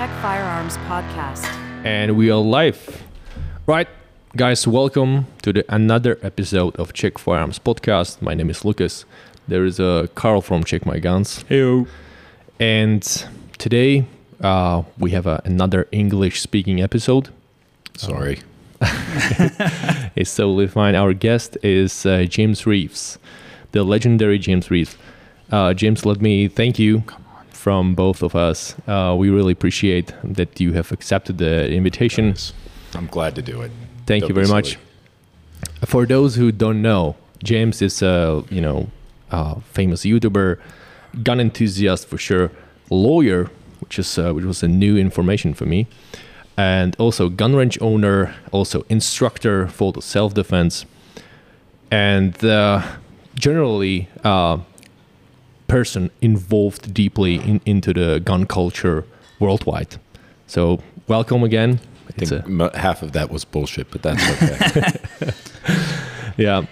Czech Firearms Podcast. and we are live. Right, guys, welcome to the another episode of Czech Firearms Podcast. My name is Lucas. There is a Carl from Check My Guns, Heyo. and today uh, we have a, another English-speaking episode. Sorry. It's totally fine. Our guest is uh, James Reeves, the legendary James Reeves. Uh, James, let me thank you from both of us. Uh, we really appreciate that you have accepted the invitation. I'm glad to do it. Thank Don't you very much. For those who don't know, James is a you know a famous YouTuber, gun enthusiast for sure, lawyer, which is uh, which was a new information for me, and also gun range owner, also instructor for the self defense, and uh, generally uh, person involved deeply in, into the gun culture worldwide. So welcome again. I It's think a- half of that was bullshit, but that's okay. Yeah.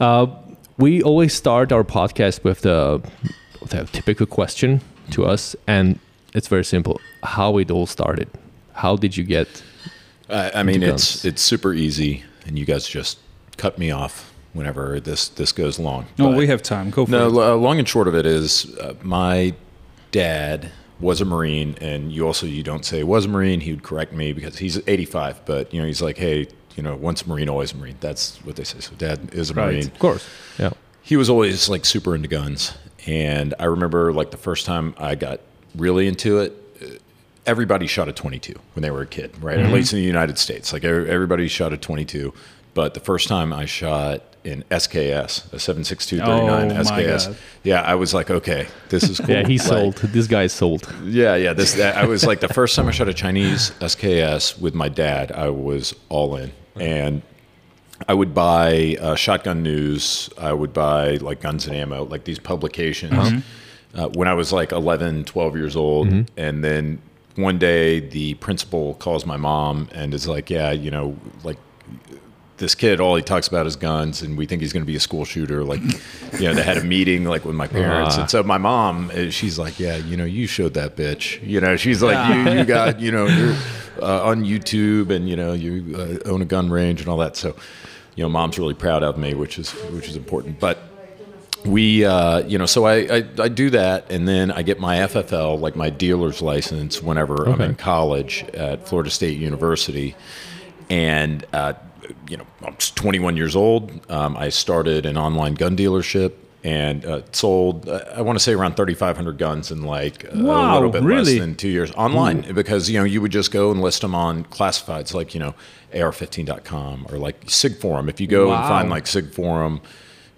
Uh, we always start our podcast with the, the typical question to us, and it's very simple: how it all started. How did you get? I, I mean, it's it's super easy, and you guys just cut me off whenever this this goes long. No, But- we have time. Go for No, it. lo- uh, long and short of it is, uh, my dad was a Marine, and you also you don't say was a Marine. He would correct me because he's 85, but you know he's like, hey, you know, once a Marine, always a Marine. That's what they say. So dad is a Right. Marine. Of course. Yeah. he was always like super into guns and i remember like the first time i got really into it uh, everybody shot a 22 when they were a kid right at least in the united states like everybody shot a 22 but the first time i shot in sks a 76239 Oh, sks yeah i was like okay this is cool Yeah, he Like, sold. This guy sold. yeah, yeah. This I was like the first time I shot a Chinese SKS with my dad. I was all in, and I would buy uh, Shotgun News. I would buy like Guns and Ammo, like these publications. Uh, when I was like 11, 12 years old, and then one day the principal calls my mom and is like, "Yeah, you know, like." This kid, all he talks about is guns, and we think he's going to be a school shooter. Like, you know, they had a meeting like with my parents, Ah. and so my mom, uh, she's like, "Yeah, you know, you showed that bitch." You know, she's like, "You, you got, you know, you're uh, on YouTube, and you know, you uh, own a gun range and all that." So, you know, mom's really proud of me, which is which is important. But we, uh, you know, so I, I I do that, and then I get my FFL, like my dealer's license, whenever I'm in college at Florida State University, and. Uh, you know, I'm 21 years old. Um, I started an online gun dealership and uh, sold, uh, I want to say around 3,500 guns in like uh, a Wow, little bit really? less than two years online because, you know, you would just go and list them on classifieds like, you know, AR15.com or like SIG Forum. If you go and find like SIG Forum,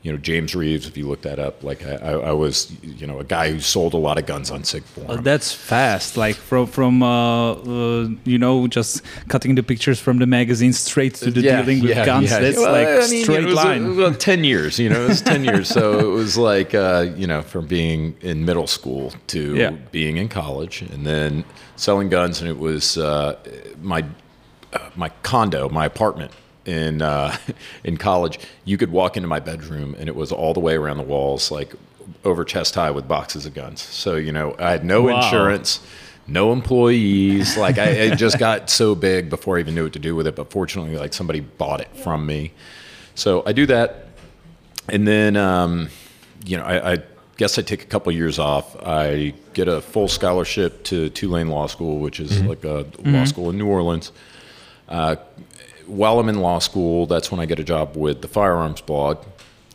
you know, James Reeves, if you look that up, like I, I, I was, you know, a guy who sold a lot of guns on SIG Uh, that's fast. Like from from uh, uh, you know just cutting the pictures from the magazine straight to the dealing with guns. That's Well, like I mean, straight it was, uh, line. well, ten years, you know, it was ten years. So it was like, uh, you know, from being in middle school to Yeah. being in college, and then selling guns, and it was uh, my uh, my condo, my apartment in uh, in college. You could walk into my bedroom, and it was all the way around the walls, like over chest high with boxes of guns. So you know, I had no Wow. insurance no employees. Like I, it just got so big before I even knew what to do with it. But fortunately, like somebody bought it from me. So I do that, and then um, you know I, I guess I take a couple years off. I get a full scholarship to Tulane Law School, which is like a law school in New Orleans. Uh, while I'm in law school, that's when I get a job with the Firearms Blog.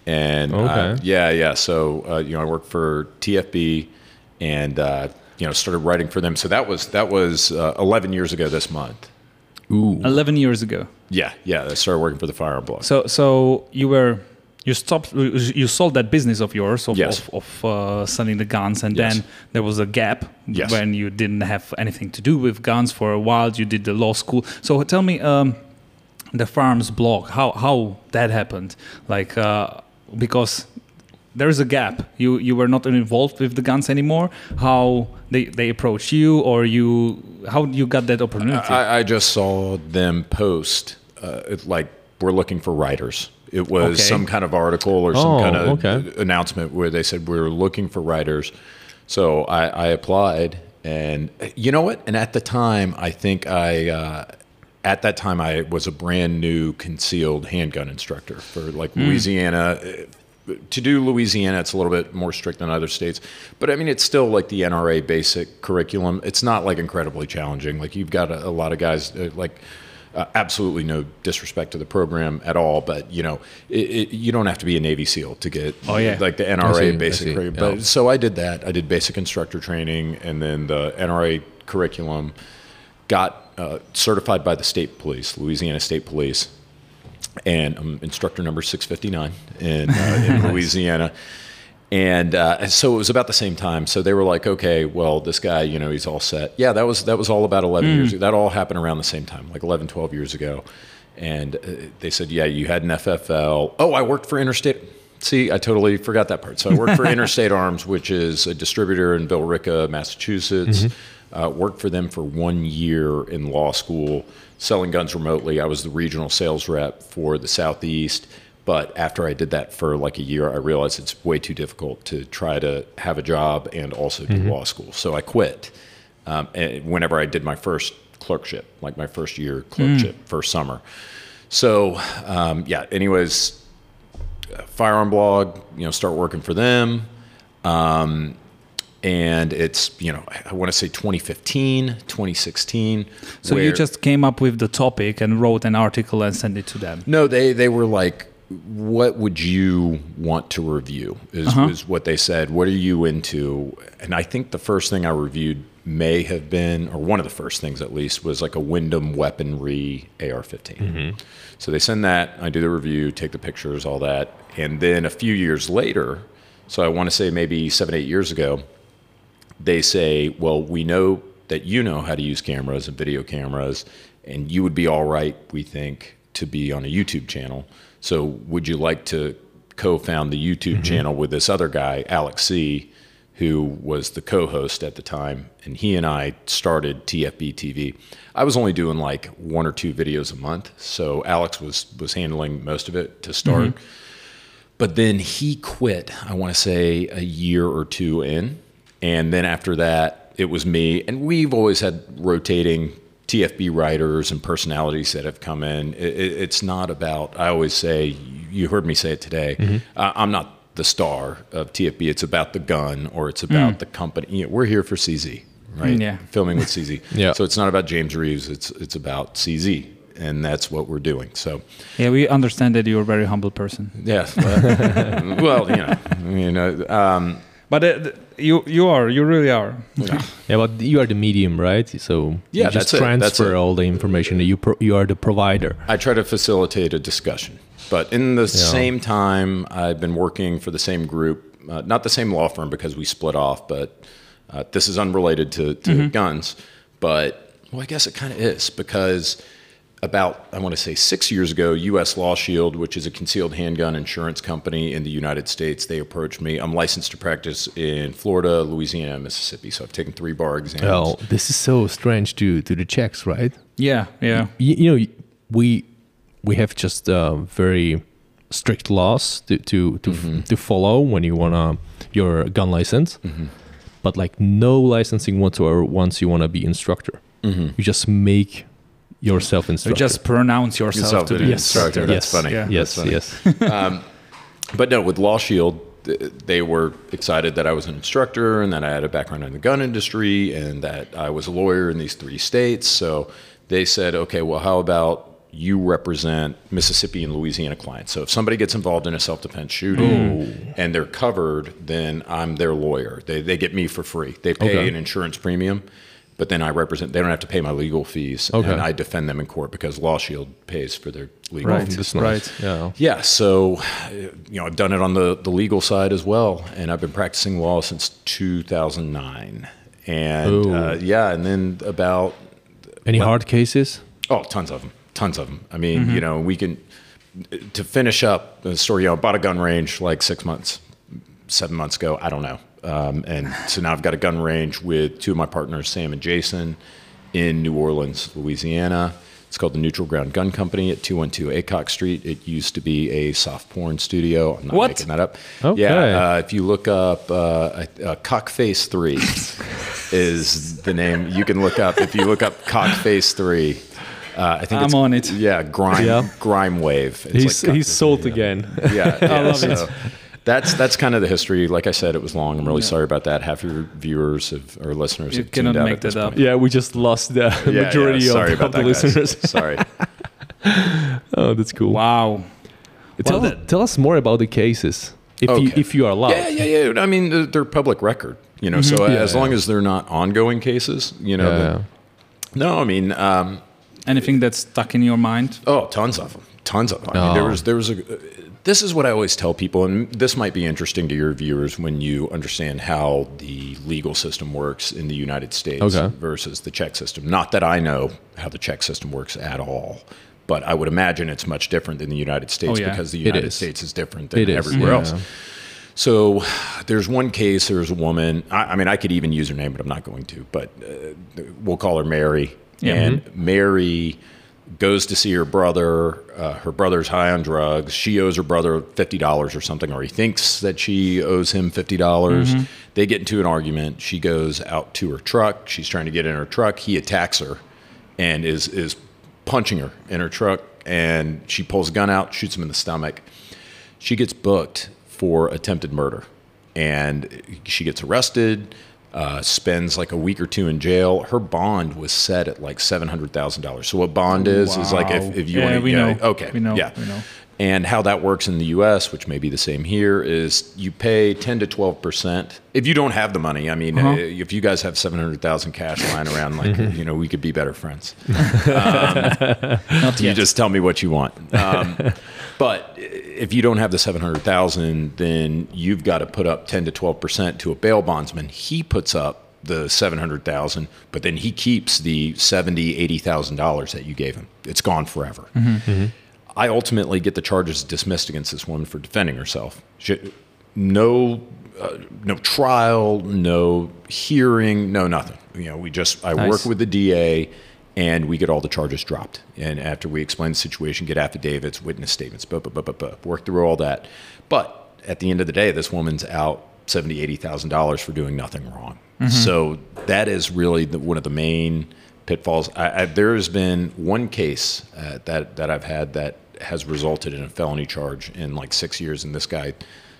And uh, yeah, yeah. So uh, you know, I work for TFB, and uh, you know, started writing for them. So that was that was uh, 11 years ago this month. Ooh. Eleven years ago. Yeah, yeah. I started working for the Firearm Blog. So so you were you stopped you sold that business of yours of Yes. of, of uh, selling the guns and Yes. then there was a gap Yes. when you didn't have anything to do with guns for a while. You did the law school. So tell me. Um, the Firearms Blog how how that happened like uh, because there is a gap you you were not involved with the guns anymore how they they approached you or you how you got that opportunity I, I just saw them post uh, it, like we're looking for writers. It was Okay. some kind of article or some Oh, kind of okay. announcement where they said we're looking for writers. So I, I applied, And you know what? And at the time, I think I, uh, at that time, I was a brand new concealed handgun instructor for like Louisiana. Uh, To do Louisiana, it's a little bit more strict than other states, but I mean, it's still like the NRA basic curriculum. It's not like incredibly challenging. Like you've got a, a lot of guys uh, like. Uh, absolutely no disrespect to the program at all, but you know, it, it, you don't have to be a Navy SEAL to get Oh, yeah. like the NRA see, basic. yeah. But so I did that. I did basic instructor training, and then the NRA curriculum. Got uh, certified by the state police, Louisiana State Police, and I'm instructor number 659 in, uh, in Louisiana. And uh, so it was about the same time. So they were like, okay, well, this guy, you know, he's all set. Yeah, that was that was all about 11 years ago. That all happened around the same time, like 11, 12 years ago. And uh, they said, yeah, you had an FFL. Oh, I worked for Interstate. See, I totally forgot that part. So I worked for Interstate Arms, which is a distributor in Billerica, Massachusetts. Uh, worked for them for one year in law school, selling guns remotely. I was the regional sales rep for the Southeast. But after I did that for like a year, I realized it's way too difficult to try to have a job and also do law school. So I quit. Um, and whenever I did my first clerkship, like my first year clerkship, first summer. So um, yeah. Anyways, uh, firearm blog. You know, start working for them. Um, and it's you know I want to say 2015, 2016. So you just came up with the topic and wrote an article and sent it to them. no, they they were like, "What would you want to review?" Is Uh-huh. is what they said. What are you into? And I think the first thing I reviewed may have been, or one of the first things at least, was like a Windham weaponry AR-15. So they send that. I do the review, take the pictures, all that, and then a few years later, so I want to say maybe seven, eight years ago, they say, well, we know that you know how to use cameras and video cameras, and you would be all right, we think, to be on a YouTube channel. So would you like to co-found the YouTube mm-hmm. channel with this other guy, Alex C., who was the co-host at the time, and he and I started TFB TV. I was only doing like one or two videos a month, so Alex was was handling most of it to start. Mm-hmm. But then he quit, I want to say a year or two in. And then after that, it was me. And we've always had rotating TFB writers and personalities that have come in. It, it, it's not about, I always say, you heard me say it today, uh, I'm not the star of TFB. It's about the gun or it's about the company. You know, we're here for CZ, right? Mm, yeah. Filming with CZ. Yeah. So it's not about James Reeves, it's, it's about CZ. And that's what we're doing. So, Yeah, we understand that you're a very humble person. yeah. Well, well you know, you know, um, But uh, you you are you really are. Yeah, yeah, but you are the medium, right? So Yeah, you just that's it, that's transfer all the information. You pro- you are the provider. I try to facilitate a discussion. But in the same time, I've been working for the same group, uh, not the same law firm because we split off, but uh, this is unrelated to, to guns. But, well, I guess it kind of is because about, I want to say six years ago, US Law Shield, which is a concealed handgun insurance company in the United States, they approached me. I'm licensed to practice in Florida, Louisiana, Mississippi. So I've taken three bar exams. Oh, this is so strange to to the Czechs, right? Yeah, yeah. you, you know we we have just uh, very strict laws to to to, mm-hmm. to follow when you wanna your gun license mm-hmm. but like no licensing whatsoever once you wanna be instructor mm-hmm. you just make yourself You instructor just pronounce yourself, Yourself to an be instructor. That's yes. funny. Yeah. yes That's funny. yes um, But no, with Law Shield, they were excited that I was an instructor and that I had a background in the gun industry and that I was a lawyer in these three states. So they said, okay, well, how about you represent Mississippi and Louisiana clients? So if somebody gets involved in a self defense shooting and they're covered, then I'm their lawyer. They, they get me for free. They pay Okay. an insurance premium. But then I represent. They don't have to pay my legal fees, Okay. and I defend them in court because Law Shield pays for their legal Right. fees. That's nice. Right. yeah Yeah, so you know, I've done it on the, the legal side as well, and I've been practicing law since 2009. And uh, yeah, and then about any Well- hard cases oh, tons of them, tons of them. I mean, you know, we can to finish up the story. You know, I bought a gun range like six months, seven months ago. I don't know. Um, and so now I've got a gun range with two of my partners, Sam and Jason, in New Orleans, Louisiana. It's called the Neutral Ground Gun Company at 212 Acock Street. It used to be a soft porn studio. I'm not What? making that up. Okay. Yeah, uh, if you look up uh, uh, Cockface 3, is the name. You can look up if you look up Cockface Three. Uh, I think I'm it's, on it. Yeah, grime, Yeah. grime wave. It's He's like he's Cockface sold Three, yeah. again. Yeah, I love it. So That's that's kind of the history. Like I said, it was long. I'm really sorry about that. Half your viewers have, or listeners You have tuned cannot out make at this that up. yeah, we just lost the Yeah, yeah, majority sorry of, about of the that, guys. listeners. Sorry. oh, that's cool. Wow. Tell, Well, that- tell us more about the cases, if you Okay. if you are allowed. Yeah, yeah, yeah. I mean, they're, they're public record. You know, so Yeah, as yeah. long as they're not ongoing cases, you know. Yeah, the- no, I mean, um, Anything that's stuck in your mind? Oh, tons of them, tons of them. I mean, Oh. there was there was a. This is what I always tell people, and this might be interesting to your viewers when you understand how the legal system works in the United States Okay. versus the Czech system. Not that I know how the Czech system works at all, but I would imagine it's much different than the United States Oh, yeah. because the United is. States is different than It is, everywhere yeah. else. So there's one case. There's a woman. I, I mean, I could even use her name, but I'm not going to. But uh, we'll call her Mary. Yeah. And Mary goes to see her brother. Uh, her brother's high on drugs. She owes her brother fifty dollars or something, or he thinks that she owes him fifty dollars. They get into an argument. She goes out to her truck. She's trying to get in her truck. He attacks her, and is is punching her in her truck. And she pulls a gun out, shoots him in the stomach she gets booked for attempted murder and she gets arrested uh, spends like a week or two in jail her bond was set at like $700000 so what bond is is like if, if you Yeah, want to we know. okay We know. yeah We know. And how that works in the us which may be the same here is you pay 10 to 12% if you don't have the money i mean Uh-huh. uh, if you guys have 700000 cash lying around like you know we could be better friends Not you just tell me what you want. Um, but if you don't have the seven hundred thousand, then you've got to put up ten to twelve percent to a bail bondsman. He puts up the seven hundred thousand, but then he keeps the seventy, eighty thousand dollars that you gave him. It's gone forever. I ultimately get the charges dismissed against this woman for defending herself. She, no, uh, no trial, no hearing, no nothing. You know, we just I Nice. work with the DA, and we get all the charges dropped. And after we explain the situation, get affidavits, witness statements, blah, blah, blah, blah, blah, work through all that. But at the end of the day, this woman's out seventy, eighty thousand dollars for doing nothing wrong. So that is really the, one of the main pitfalls. I, I, there has been one case uh, that that I've had that has resulted in a felony charge in like six years, and this guy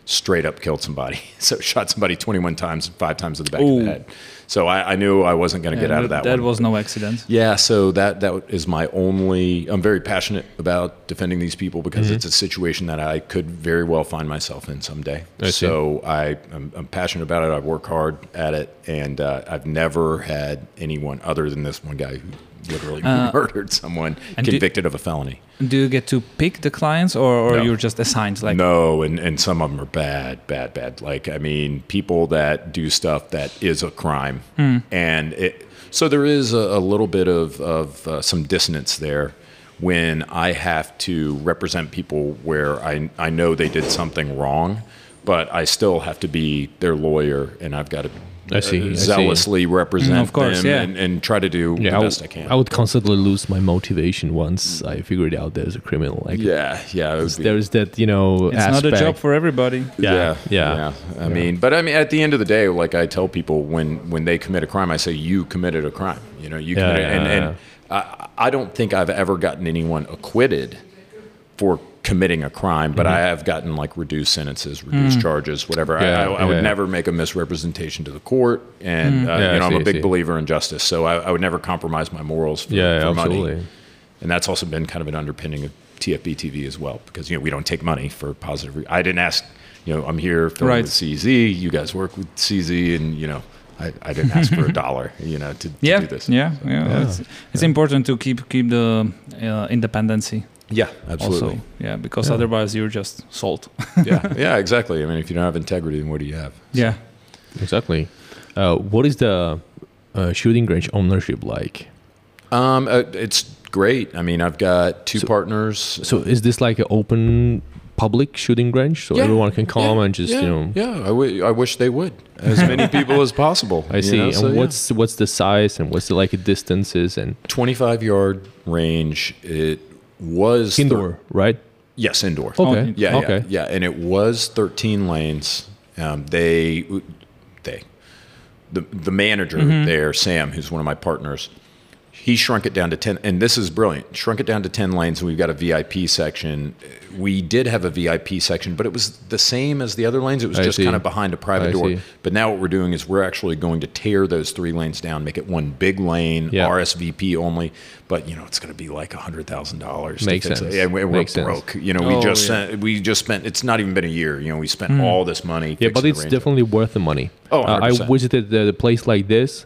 straight up killed somebody. So shot somebody 21 times, five times in the back of the head. So I, I knew I wasn't going to get out of that. That one. was no accident. Yeah, so that that is my only. I'm very passionate about defending these people because it's a situation that I could very well find myself in someday. I so I, I'm, I'm passionate about it. I work hard at it, and uh, I've never had anyone other than this one guy who literally murdered someone and do- convicted of a felony. Do you get to pick the clients, or, or No. you're just assigned? Like, no, and, and some of them are bad, bad, bad. Like, I mean, people that do stuff that is a crime. And it, so there is a, a little bit of, of uh, some dissonance there when I have to represent people where I, I know they did something wrong, but I still have to be their lawyer and I've got to I see, I see. zealously represent Mm, of course, them yeah. and, and try to do Yeah, the I best would, I can. I would constantly lose my motivation once I figured out there's a criminal. Like, yeah, yeah. Be, there's that, you know, it's not a job for everybody. Yeah, yeah. I mean, but I mean, at the end of the day, like I tell people, when when they commit a crime, I say you committed a crime. You know, you Yeah, committed, yeah, and, yeah. and I, I don't think I've ever gotten anyone acquitted for committing a crime, but I have gotten like reduced sentences, reduced charges, whatever. I, Mm-hmm. Yeah, I, I would yeah. never make a misrepresentation to the court, and uh, Yeah, I you know, I'm a big see. believer in justice, so I, I would never compromise my morals for, Yeah, for money. absolutely. And that's also been kind of an underpinning of TFB TV as well, because you know we don't take money for positive. Re- I didn't ask. You know, I'm here filming Right. with CZ. You guys work with CZ, and you know, I, I didn't ask for a dollar. You know, to, to Yeah, do this. yeah, yeah. It's, it's important to keep keep the uh, independency yeah, absolutely. also. Yeah, because Yeah. otherwise you're just sold. yeah, yeah, exactly. I mean, if you don't have integrity, then what do you have? yeah. Exactly. Uh, what is the uh, shooting range ownership like? Um, uh, it's great. I mean, I've got two So- partners. So is this like an open public shooting range so Yeah, everyone can come yeah, and just yeah, you know? Yeah, I, w- I wish they would. As many people as possible. I see. know, and so, yeah. what's what's the size and what's the like distances and 25 yard range? It was thir- indoor, right? yes, indoor. Okay. Yeah, okay. yeah, yeah, and it was 13 lanes. Um, they, they, the the manager there, Sam, who's one of my partners, he shrunk it down to 10 and this is brilliant shrunk it down to 10 lanes and we've got a vip section we did have a vip section but it was the same as the other lanes it was I just see. kind of behind a private I door see. but now what we're doing is we're actually going to tear those three lanes down make it one big lane Yeah. rsvp only but you know it's going to be like a hundred thousand dollars Makes sense. yeah we're, we're Makes sense. broke you know we Oh, just yeah. sent, we just spent it's not even been a year you know we spent all this money Yeah, but it's definitely worth the money. Oh, Uh, I visited the, the place like this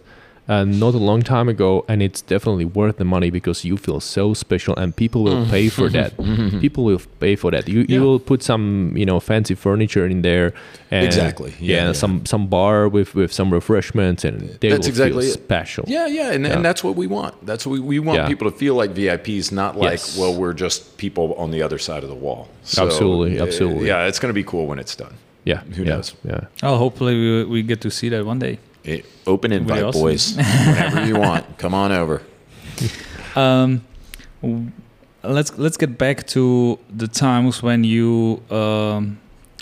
uh, not a long time ago, and it's definitely worth the money because you feel so special, and people will pay for that. people will pay for that. You Yeah. you will put some you know fancy furniture in there, and, Exactly. Yeah, Yeah, yeah. some some bar with with some refreshments, and they That's will exactly feel it. special. Yeah, yeah, and, Yeah. and that's what we want. That's what we, we want Yeah. people to feel like VIPs, not like Yes. well, we're just people on the other side of the wall. Absolutely, uh, absolutely. Yeah, it's going to be cool when it's done. yeah. Who yeah, knows? Yeah. Oh, hopefully we, we get to see that one day. Eh, open invite, boys. Whenever you want, come on over. Um, let's let's get back to the times when you um,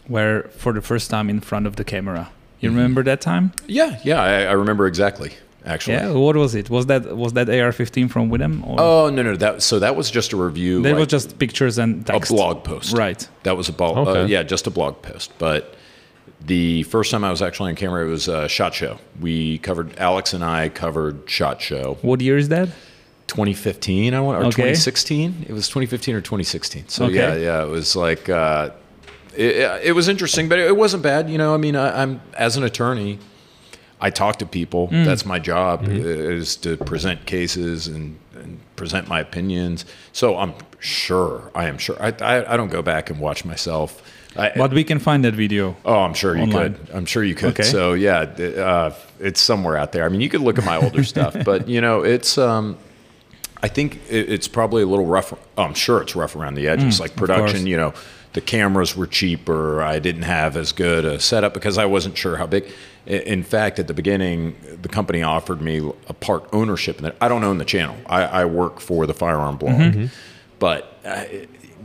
were for the first time in front of the camera. You Mm-hmm. remember that time? Yeah, yeah, I, I remember exactly. Actually. Yeah. What was it? Was that was that AR-15 from Windham? Or Oh no, no, that so that was just a review. that was just pictures and a blog post. Right. That was a blog. Uh, yeah, just a blog post. But the first time I was actually on camera, it was a shot show. We covered Alex and I covered shot show. What year is that? 2015, I want, or Okay. 2016. It was 2015 or 2016. So Okay. yeah, yeah, it was like uh, it, it was interesting, but it wasn't bad. You know, I mean, I, I'm as an attorney, I talk to people. Mm. That's my job Mm-hmm. is to present cases and, and present my opinions. So I'm sure, I am sure. I, I, I don't go back and watch myself. I, But we can find that video. Oh, I'm sure you Online. could. I'm sure you could. Okay. So yeah, uh, it's somewhere out there. I mean, you could look at my older stuff, but you know, it's. Um, I think it, it's probably a little rough. Oh, I'm sure it's rough around the edges. like production, you know, the cameras were cheaper. I didn't have as good a setup because I wasn't sure how big. In fact, at the beginning, the company offered me a part ownership in it. I don't own the channel. I, I work for the firearm blog, but. Uh,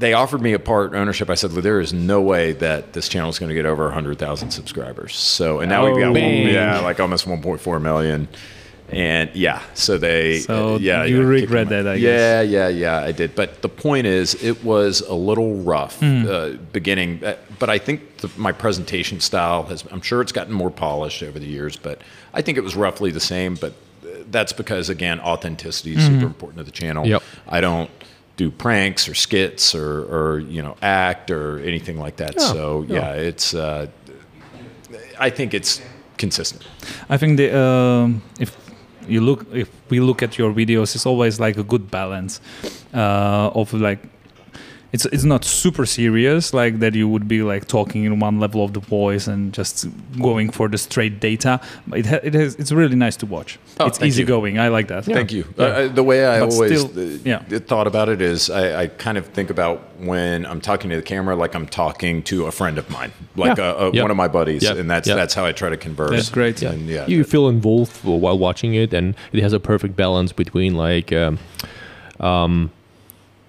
they offered me a part ownership. I said, there is no way that this channel is going to get over 100,000 subscribers. So, and now we've got, Oh. one, yeah, like almost 1.4 million. And yeah, so they, So yeah, you yeah, regret that, I guess. yeah, yeah, yeah, I did. But the point is, it was a little rough Hmm. uh, beginning. Uh, But I think the, my presentation style has, I'm sure it's gotten more polished over the years, but I think it was roughly the same. But uh, that's because, again, authenticity is Mm-hmm. super important to the channel. Yep. I don't do pranks or skits or, or you know act or anything like that. Yeah, so yeah. yeah, it's uh, I think it's consistent. I think the um, if you look if we look at your videos, it's always like a good balance uh, of like it's it's not super serious like that you would be like talking in one level of the voice and just going for the straight data. But It ha- it has it's really nice to watch. Oh, it's thank you. easygoing. I like that. Thank you. Yeah. Uh, the way I But always still, uh, yeah. thought about it is I, I kind of think about when I'm talking to the camera like I'm talking to a friend of mine, like Yeah. a, a, Yeah. one of my buddies, Yeah. and that's Yeah. that's how I try to converse. That's great. And yeah, you feel involved while watching it and it has a perfect balance between like um, um,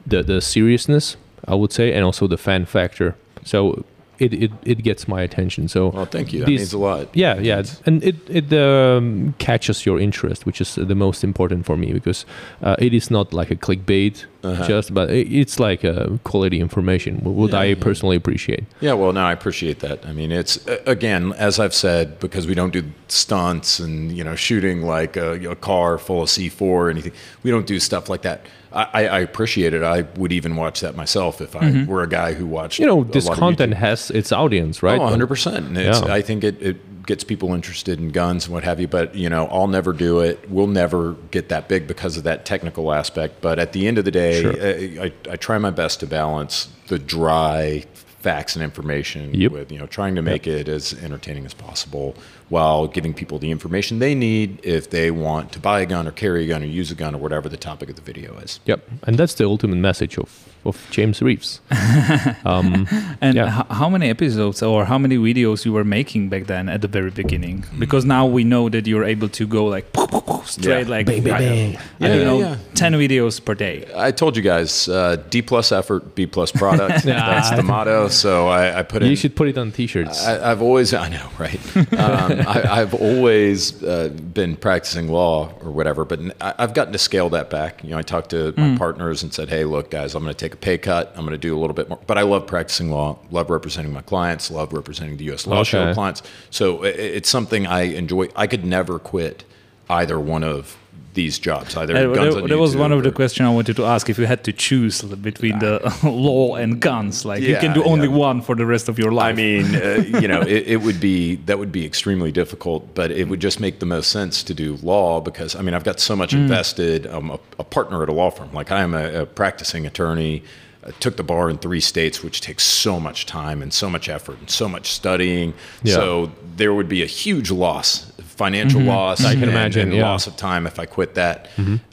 the the seriousness i would say and also the fan factor so it, it, it gets my attention so well, thank you. That these- means a lot. yeah yeah and it it um, catches your interest which is the most important for me because uh, it is not like a clickbait Uh-huh. just but it, it's like a quality information what Yeah, i yeah. personally appreciate Yeah, well, no, I appreciate that. I mean, it's uh, again, as I've said, because we don't do stunts and you know shooting like a, a car full of C4 or anything. We don't do stuff like that. I, I appreciate it. I would even watch that myself if I mm-hmm. were a guy who watched. you know this content has its audience right Oh, 100 percent. Yeah. I think it, it gets people interested in guns and what have you. But you know, I'll never do it. We'll never get that big because of that technical aspect. But at the end of the day, Sure. I, I, I try my best to balance the dry facts and information Yep. with you know trying to make it as entertaining as possible while giving people the information they need if they want to buy a gun or carry a gun or use a gun or whatever the topic of the video is. Yep, and that's the ultimate message of of James Reeves. um, And Yeah. h- how many episodes or how many videos you were making back then at the very beginning? Because now we know that you're able to go like straight, Yeah. like Bang, bang, I- bang. I don't Yeah, know, yeah. ten videos per day. I told you guys, uh, D plus effort, B plus product. That's the motto. So I, I put in. you should put it on T-shirts. I, I've always, I know, right? Um, I, I've always uh, been practicing law or whatever, but I, have gotten to scale that back. You know, I talked to my partners and said, "Hey, look, guys, I'm going to take a pay cut. I'm going to do a little bit more." But I love practicing law. Love representing my clients. Love representing the U.S. Law Shield clients. So i- i- it's something I enjoy. I could never quit either one of these jobs. Either Uh, guns that, on that was one YouTube of the questions I wanted to ask. If you had to choose between the law and guns, like you can do only yeah. one for the rest of your life. I mean, uh, you know, it, it would be that would be extremely difficult, but it would just make the most sense to do law because I mean, I've got so much invested. I'm a, a partner at a law firm. Like I am a, a practicing attorney. I took the bar in three states, which takes so much time and so much effort and so much studying. Yeah. So there would be a huge loss, financial loss. I can imagine, and yeah. loss of time if I quit that.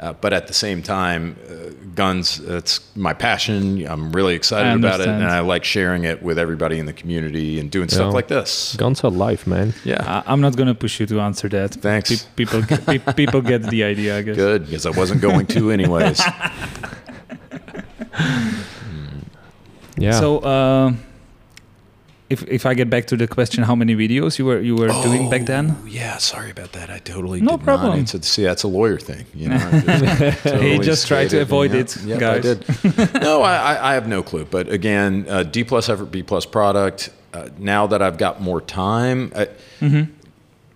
Uh, but at the same time, uh, guns, it's my passion. I'm really excited about it. And I like sharing it with everybody in the community and doing stuff like this. Guns are life, man. Yeah. I, I'm not gonna push you to answer that. Thanks. Pe- people, get- pe- people get the idea, I guess. Good, because I wasn't going to anyways. Yeah. So, uh, if if I get back to the question, how many videos you were you were doing back then? Oh, yeah, sorry about that. I totally No did problem. Not. It's a, see, that's a lawyer thing. You know, just totally He just tried to avoid yeah, it, yep, guys. I did. no, I, I- I have no clue. But again, uh, D plus effort, B plus product. Uh, now that I've got more time, I, Mm-hmm.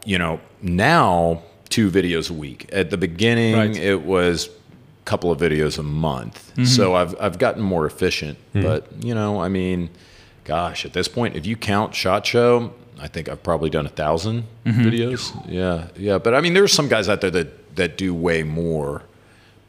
you know, now two videos a week. At the beginning, Right. it was a couple of videos a month. Mm-hmm. So I've I've gotten more efficient. But you know, I mean, gosh, at this point, if you count Shot Show, I think I've probably done a 1000 Mm-hmm. videos. Yeah, yeah. But I mean, there's some guys out there that that do way more.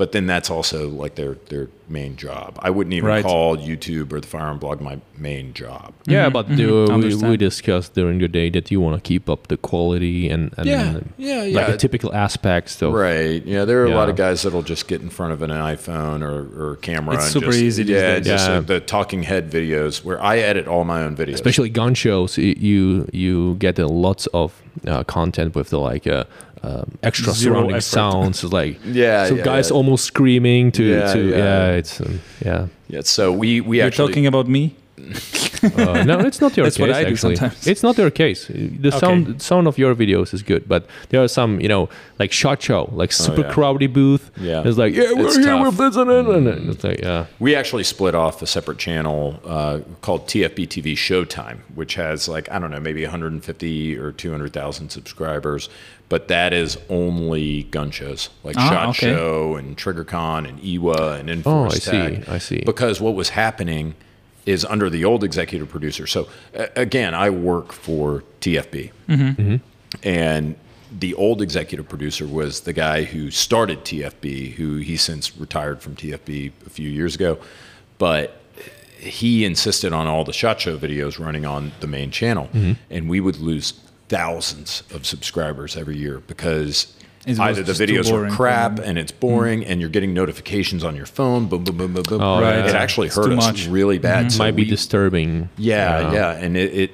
But then that's also like their their main job. I wouldn't even Right. call YouTube or the Firearm Blog my main job. yeah, but uh, we, we discussed during the day that you want to keep up the quality and, and Yeah, yeah, like yeah. the typical aspects of Right. Yeah, there are a lot of guys that'll just get in front of an iPhone or, or camera. It's and super just, easy these Yeah, just Yeah. the talking head videos where I edit all my own videos. especially gun shows you you get lots of uh, content with the like uh, um, extra Zero surrounding effort. sounds It's like Yeah, so yeah, guys yeah. almost screaming to Yeah, to yeah, yeah. it's um, yeah yeah, so we we You're talking about me. Uh, no it's not your That's case what I do actually sometimes. it's not your case the Okay. sound sound of your videos is good but there are some you know like shot show like super Oh, yeah. crowdy booth Yeah. it's like yeah we're It's here tough. with this and that and it's like yeah we actually split off a separate channel uh, called TFB TV Showtime, which has like I don't know maybe 150 or 200,000 subscribers, but that is only gun shows like Ah, Shot okay. Show and TriggerCon and IWA and oh Enforce I see Tac. I see because what was happening is under the old executive producer. So uh, again, I work for TFB, and the old executive producer was the guy who started TFB, who he since retired from TFB a few years ago, but he insisted on all the shot show videos running on the main channel, and we would lose thousands of subscribers every year because either the videos are crap them. and it's boring, and you're getting notifications on your phone, boom, boom, boom, boom, boom. Oh, Right. It actually It's hurt us much. really bad. So might be we- disturbing yeah, yeah, and it, it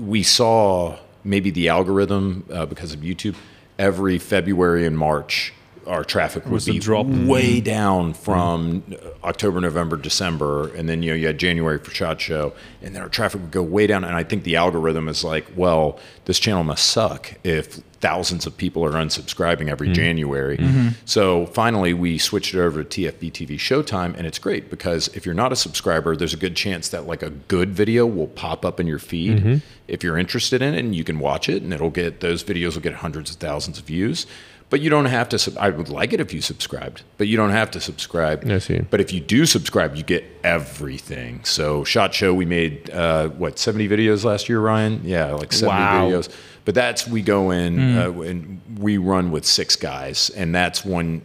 we saw maybe the algorithm uh, because of YouTube every February and March our traffic would be drop. way down from uh, October, November, December, and then you know you had January for Shot Show, and then our traffic would go way down. And I think the algorithm is like, well, this channel must suck if thousands of people are unsubscribing every January. So finally, we switched it over to TFB TV Showtime, and it's great because if you're not a subscriber, there's a good chance that like a good video will pop up in your feed if you're interested in it, and you can watch it, and it'll get those videos will get hundreds of thousands of views. But you don't have to. sub- I would like it if you subscribed, but you don't have to subscribe. I see. But if you do subscribe, you get everything. So Shot Show, we made uh, what seventy videos last year, Ryan? Yeah, like seventy Wow. videos. But that's we go in uh, and we run with six guys, and that's one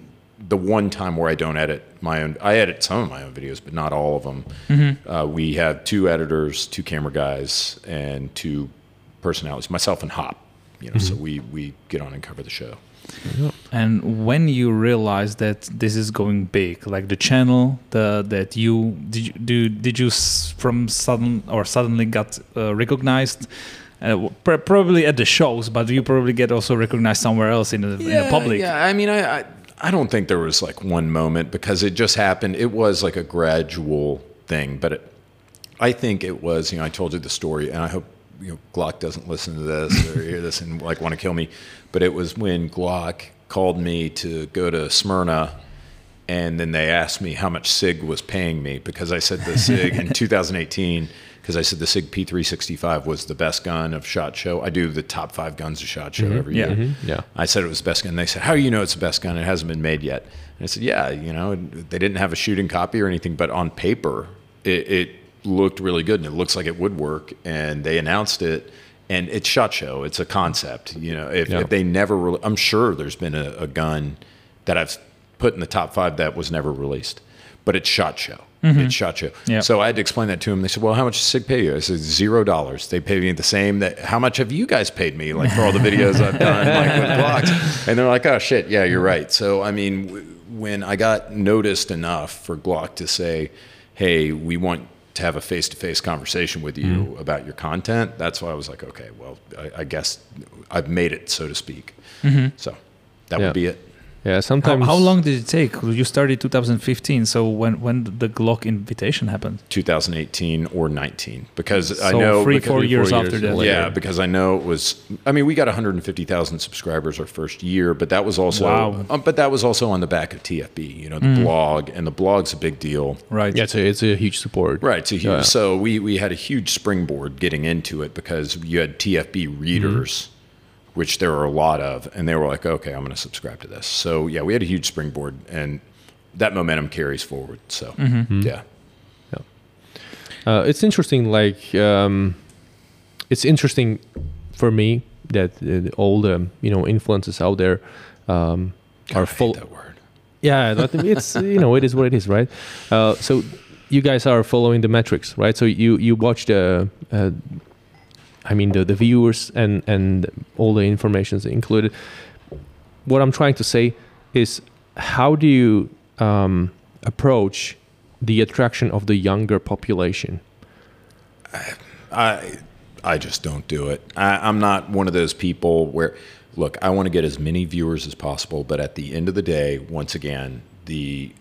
the one time where I don't edit my own. I edit some of my own videos, but not all of them. Uh, we have two editors, two camera guys, and two personalities. Myself and Hop. You know, so we we get on and cover the show. And when you realize that this is going big, like the channel, the that you did you do did you from sudden or suddenly got uh, recognized? Uh, pr- probably at the shows, but you probably get also recognized somewhere else in the, in the public. Yeah, I mean, I, I I don't think there was like one moment because it just happened. It was like a gradual thing, but it, I think it was. You know, I told you the story, and I hope you know Glock doesn't listen to this or hear this and like want to kill me. But it was when Glock called me to go to Smyrna. And then they asked me how much SIG was paying me because I said the SIG in 2018 because I said the SIG P365 was the best gun of Shot Show. I do the top five guns of Shot Show mm-hmm. every Yeah. year. Mm-hmm. Yeah. I said it was the best gun. They said, "How do you know it's the best gun? It hasn't been made yet." And I said, "Yeah, you know, they didn't have a shooting copy or anything, but on paper, it, it looked really good, and it looks like it would work." And they announced it, and it's shot show. It's a concept. You know, if, Yeah. if they never, re- I'm sure there's been a, a gun that I've put in the top five that was never released, but it's shot show. Mm-hmm. It's shot show. Yeah. So I had to explain that to them. They said, "Well, how much does Sig pay you?" I said, zero dollars. They pay me the same. That how much have you guys paid me? Like for all the videos I've done, like with Glocks. And they're like, "Oh shit, yeah, you're right." So I mean, w- when I got noticed enough for Glock to say, "Hey, we want to have a face-to-face conversation with you mm-hmm. about your content," that's why I was like, "Okay, well, I, I guess I've made it, so to speak." Mm-hmm. So that Yeah. would be it. Yeah, How, sometimes. how long did it take? You started 2015, so when when the Glock invitation happened? 2018 or 19 because I know three, because- four three, years four after years that. Yeah, because I know it was. I mean, we got 150,000 subscribers our first year, but that was also. Wow. um, but that was also on the back of TFB, you know, the blog, and the blog's a big deal. Right. Yeah, it's a, it's a huge support. Right. So, huge, Yeah. so we we had a huge springboard getting into it because you had TFB readers, which there are a lot of, and they were like, okay, I'm going to subscribe to this. So yeah, we had a huge springboard, and that momentum carries forward. So yeah. Uh, it's interesting. Like, um, it's interesting for me that uh, all the you know influences out there um, God, are I full. hate that word. Yeah, that- it's you know it is what it is, right? Uh, so you guys are following the metrics, right? So you you watch the, uh, I mean the the viewers and and all the information is included. What I'm trying to say is, how do you um, approach the attraction of the younger population? I I just don't do it. I, I'm not one of those people where, look, I want to get as many viewers as possible, but at the end of the day, once again, the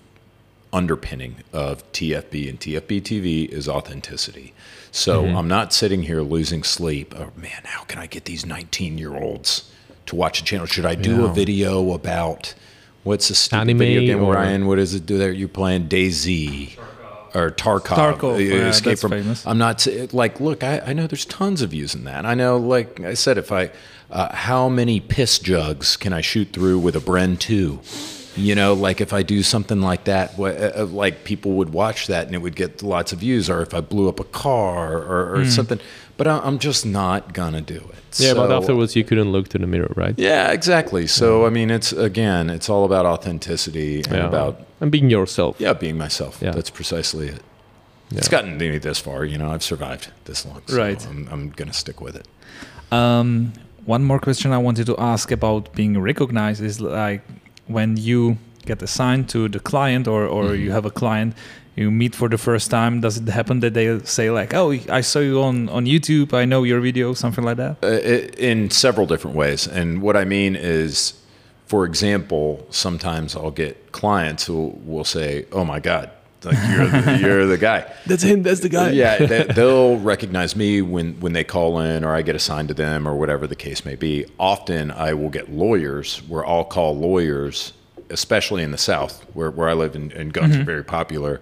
underpinning of TFB and TFB TV is authenticity. So I'm not sitting here losing sleep. Oh man, how can I get these 19 year olds to watch a channel? Should I do a video about what's the stupid Anime video game, or- Ryan? What is it? Do there? You're playing DayZ or Tarkov. Tarkov, uh, yeah, Escape from. famous. I'm not like, look, I, I know there's tons of views in that. I know, like I said, if I, uh, how many piss jugs can I shoot through with a Bren 2? You know, like if I do something like that, wha- uh, uh, like people would watch that and it would get lots of views, or if I blew up a car or, or something. But I, I'm just not gonna do it. Yeah, but afterwards you couldn't look to the mirror, right? Yeah, exactly. So I mean, it's again, it's all about authenticity and Yeah. about and being yourself. yeah, being myself. Yeah. That's precisely it. It's gotten me this far. You know, I've survived this long. So Right. I'm, I'm gonna stick with it. Um, one more question I wanted to ask about being recognized is like when you get assigned to the client or, or Mm-hmm. you have a client you meet for the first time does it happen that they say like oh i saw you on, on youtube i know your video something like that Uh, i- in several different ways. And what I mean is, for example, sometimes I'll get clients who will say, "Oh my God, like you're the, you're the guy." That's him. That's the guy. yeah, they, they'll recognize me when when they call in, or I get assigned to them, or whatever the case may be. Often, I will get lawyers where I'll call lawyers, especially in the South, where where I live, and, and guns are very popular.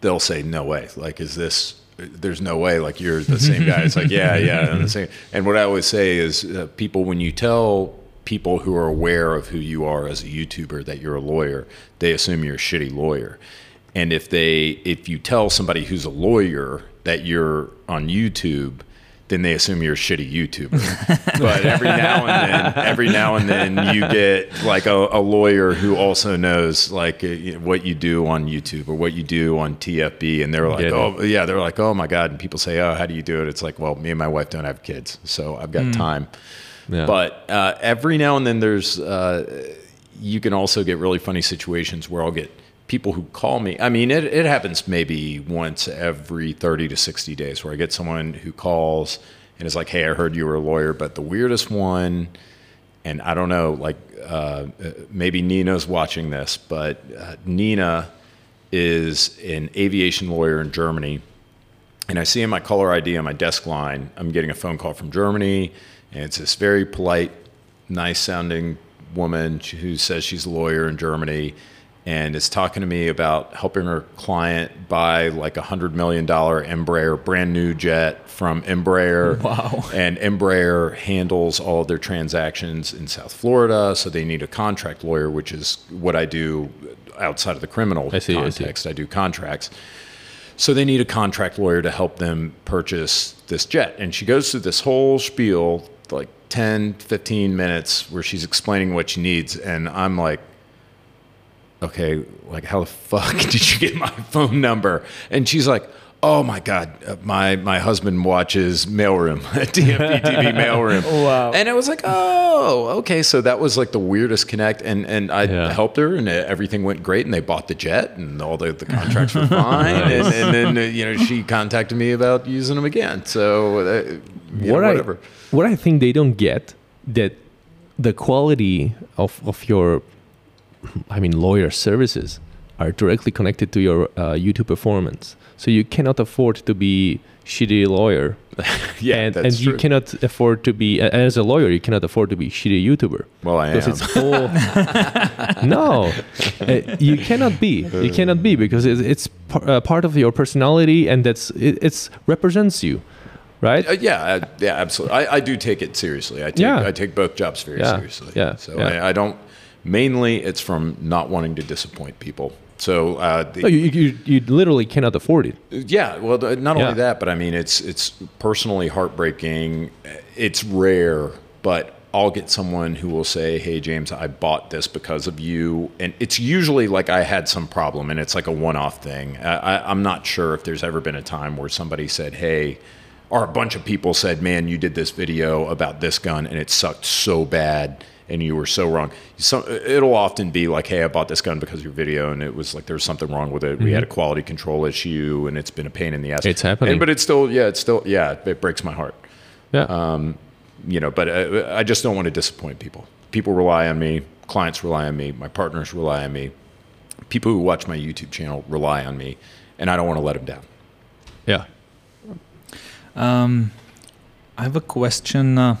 They'll say, "No way! Like, is this?" There's no way, like you're the same guy. It's like, yeah, yeah, and the same. And what I always say is, uh, people, when you tell people who are aware of who you are as a YouTuber that you're a lawyer, they assume you're a shitty lawyer. And if they, if you tell somebody who's a lawyer that you're on YouTube, then they assume you're a shitty YouTuber. but every now and then, every now and then, you get like a, a lawyer who also knows like uh, what you do on YouTube or what you do on TFB, and they're like, oh yeah, they're like, oh my god, and people say, oh, how do you do it? It's like, well, me and my wife don't have kids, so I've got time. Yeah. But uh, every now and then, there's uh, you can also get really funny situations where I'll get people who call me. I mean, it, it happens maybe once every 30 to 60 days where I get someone who calls and is like, hey, I heard you were a lawyer. But the weirdest one, and I don't know, like uh, maybe Nina's watching this, but uh, Nina is an aviation lawyer in Germany and I see in my caller ID on my desk line, I'm getting a phone call from Germany, and it's this very polite, nice sounding woman who says she's a lawyer in Germany and is talking to me about helping her client buy like a hundred million dollar Embraer brand new jet from Embraer. Wow. And Embraer handles all of their transactions in South Florida, so they need a contract lawyer, which is what I do outside of the criminal I see, I see. context. I do contracts. So they need a contract lawyer to help them purchase this jet. And she goes through this whole spiel, like 10, 15 minutes, where she's explaining what she needs. And I'm like, okay, like, how the fuck did you get my phone number? And she's like, oh my God, uh, my, my husband watches Mailroom, TFB TV Mailroom. Wow. And I was like, oh, okay. So that was like the weirdest connect. And, and I Yeah. helped her and everything went great. And they bought the jet and all the, the contracts were fine. and, and then, uh, you know, she contacted me about using them again. So, uh, you know, whatever. I what I think they don't get that the quality of, of your I mean lawyer services are directly connected to your uh, YouTube performance. So you cannot afford to be shitty lawyer. yeah, and, and you cannot afford to be as a lawyer you cannot afford to be shitty YouTuber. well, I am. It's all no, Uh, you cannot be. You cannot be because it's, it's par- uh, part of your personality, and that's it, it's represents you, right? Uh, yeah, uh, yeah, absolutely. I, I do take it seriously. I take Yeah. I take both jobs very Yeah, seriously. yeah, So yeah. I, I don't. Mainly, it's from not wanting to disappoint people. So uh, the, No, you, you, you literally cannot afford it. Yeah, well, not only that, but I mean, it's it's personally heartbreaking. It's rare, but I'll get someone who will say, "Hey, James, I bought this because of you," and it's usually like I had some problem, and it's like a one-off thing. I, I, I'm not sure if there's ever been a time where somebody said, "Hey," or a bunch of people said, "Man, you did this video about this gun, and it sucked so bad." And you were so wrong. So it'll often be like, "Hey, I bought this gun because of your video, and it was like there was something wrong with it. We had a quality control issue, and it's been a pain in the ass." Mm-hmm. It's happening. And- but it's still, yeah, it's still, yeah, it breaks my heart. Yeah. You know, but uh, I just don't want to disappoint people. People rely on me. Clients rely on me. My partners rely on me. People who watch my YouTube channel rely on me, and I don't want to let them down. yeah. Um, I have a question uh,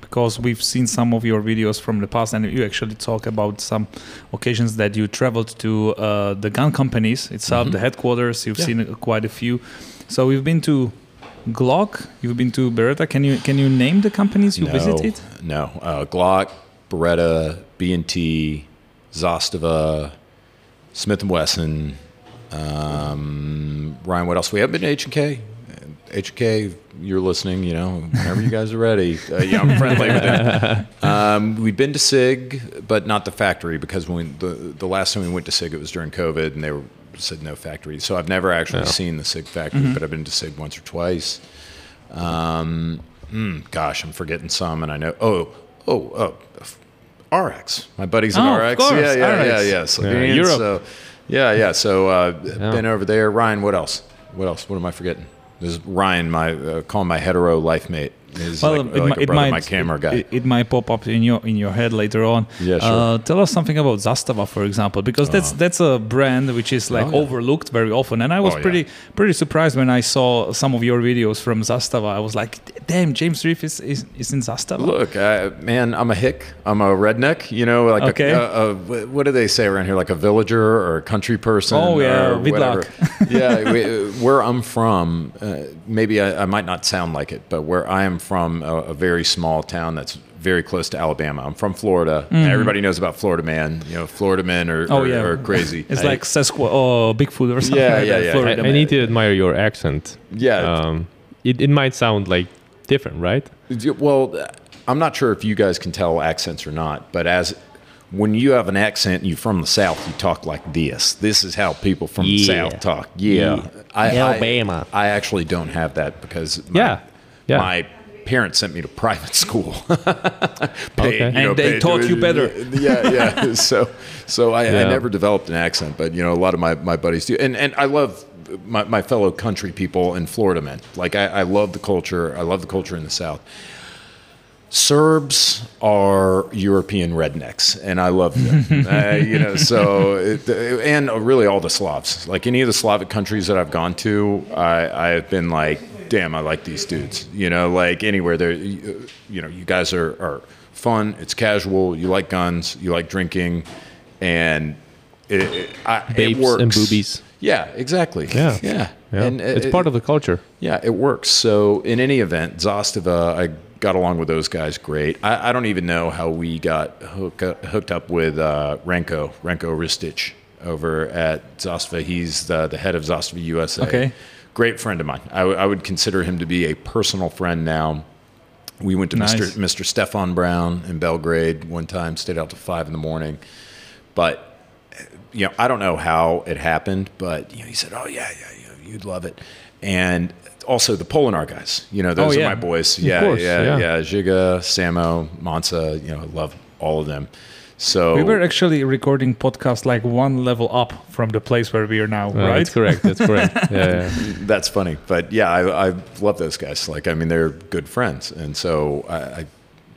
because we've seen some of your videos from the past, and you actually talk about some occasions that you traveled to uh, the gun companies itself, the headquarters. You've Yeah. seen uh, quite a few. So we've been to Glock. You've been to Beretta. Can you can you name the companies you no, visited? No, uh, Glock, Beretta, B and T, Zastava, Smith and Wesson. Um, Ryan, what else? We haven't been to H and K. H and K, you're listening. You know, whenever you guys are ready, uh, yeah, I'm friendly with them. Um, we've been to Sig, but not the factory because when we, the the last time we went to Sig, it was during COVID, and they were said no factory. So I've never actually Yeah. seen the Sig factory, but I've been to Sig once or twice. Um, mm, gosh, I'm forgetting some, and I know. Oh, oh, oh, Arex. My buddies at Oh, Arex. course, yeah, yeah, Arex. yeah, yeah. Slovenians, Europe. So, yeah, yeah. So uh, been over there. Ryan, what else? What else? What am I forgetting? This is Ryan, my uh, call my hetero life mate. He's like, like mi- a brother, my camera guy. It, it might pop up in your in your head later on. Yeah, sure. Uh, tell us something about Zastava, for example, because that's that's a brand which is like Oh, yeah. overlooked very often. And I was Oh, yeah. pretty pretty surprised when I saw some of your videos from Zastava. I was like, damn, James Reeves is is, is in Zastava. Look, uh, man, I'm a hick. I'm a redneck. You know, like Okay. a, a, a what do they say around here? Like a villager or a country person. Oh, yeah, whatever. Yeah, we, where I'm from, uh, maybe I, I might not sound like it, but where I am from, a, a very small town that's very close to Alabama. I'm from Florida. Everybody knows about Florida man. You know, Florida men are. Oh are, yeah, are crazy. It's I- like Sasquatch or Bigfoot or something. Yeah, like yeah, that, yeah. I, Florida I man. need to admire your accent. yeah. Um, it, it might sound like different, right? Well, I'm not sure if you guys can tell accents or not, but as when you have an accent and you're from the South, you talk like this. This is how people from the South talk. Yeah. Yeah. I, Alabama. I, I actually don't have that because my, Yeah. Yeah. my parents sent me to private school. Okay. And they paid- taught you better. Yeah, yeah. so, so I, I never developed an accent, but you know, a lot of my, my buddies do, and and I love my, my fellow country people in Florida, man. Like I, I love the culture. I love the culture in the South. Serbs are European rednecks, and I love them. uh, you know, so it, and really all the Slavs. Like any of the Slavic countries that I've gone to, I, I have been like, damn, I like these dudes. You know, like anywhere there, you uh, you know, you guys are, are fun. It's casual. You like guns. You like drinking, and it, it, I, it Babes works. and boobies. Yeah, exactly. Yeah. yeah. Yeah. And uh, it's it- part of the culture. yeah, it works. So in any event, Zastava, I got along with those guys great. I, I don't even know how we got hook, uh, hooked up with uh, Renko, Renko Ristich over at Zastava. He's the, the head of Zastava USA. Okay. Great friend of mine. I, w- I would consider him to be a personal friend now. We went to Nice. Mr. Mr. Stefan Braun in Belgrade one time, stayed out till five in the morning. But you know, I don't know how it happened, but you know, he said, "Oh yeah, yeah, yeah you'd love it." And also the Polinar guys, you know, those Oh, are my boys. Yeah, course, yeah, yeah. yeah, Giga, Samo, Mansa, you know, I love all of them. So We were actually recording podcast like one level up from the place where we are now, Uh, right? That's correct. That's correct. yeah, yeah. that's funny, but yeah, I, I love those guys. Like, I mean, they're good friends, and so I, I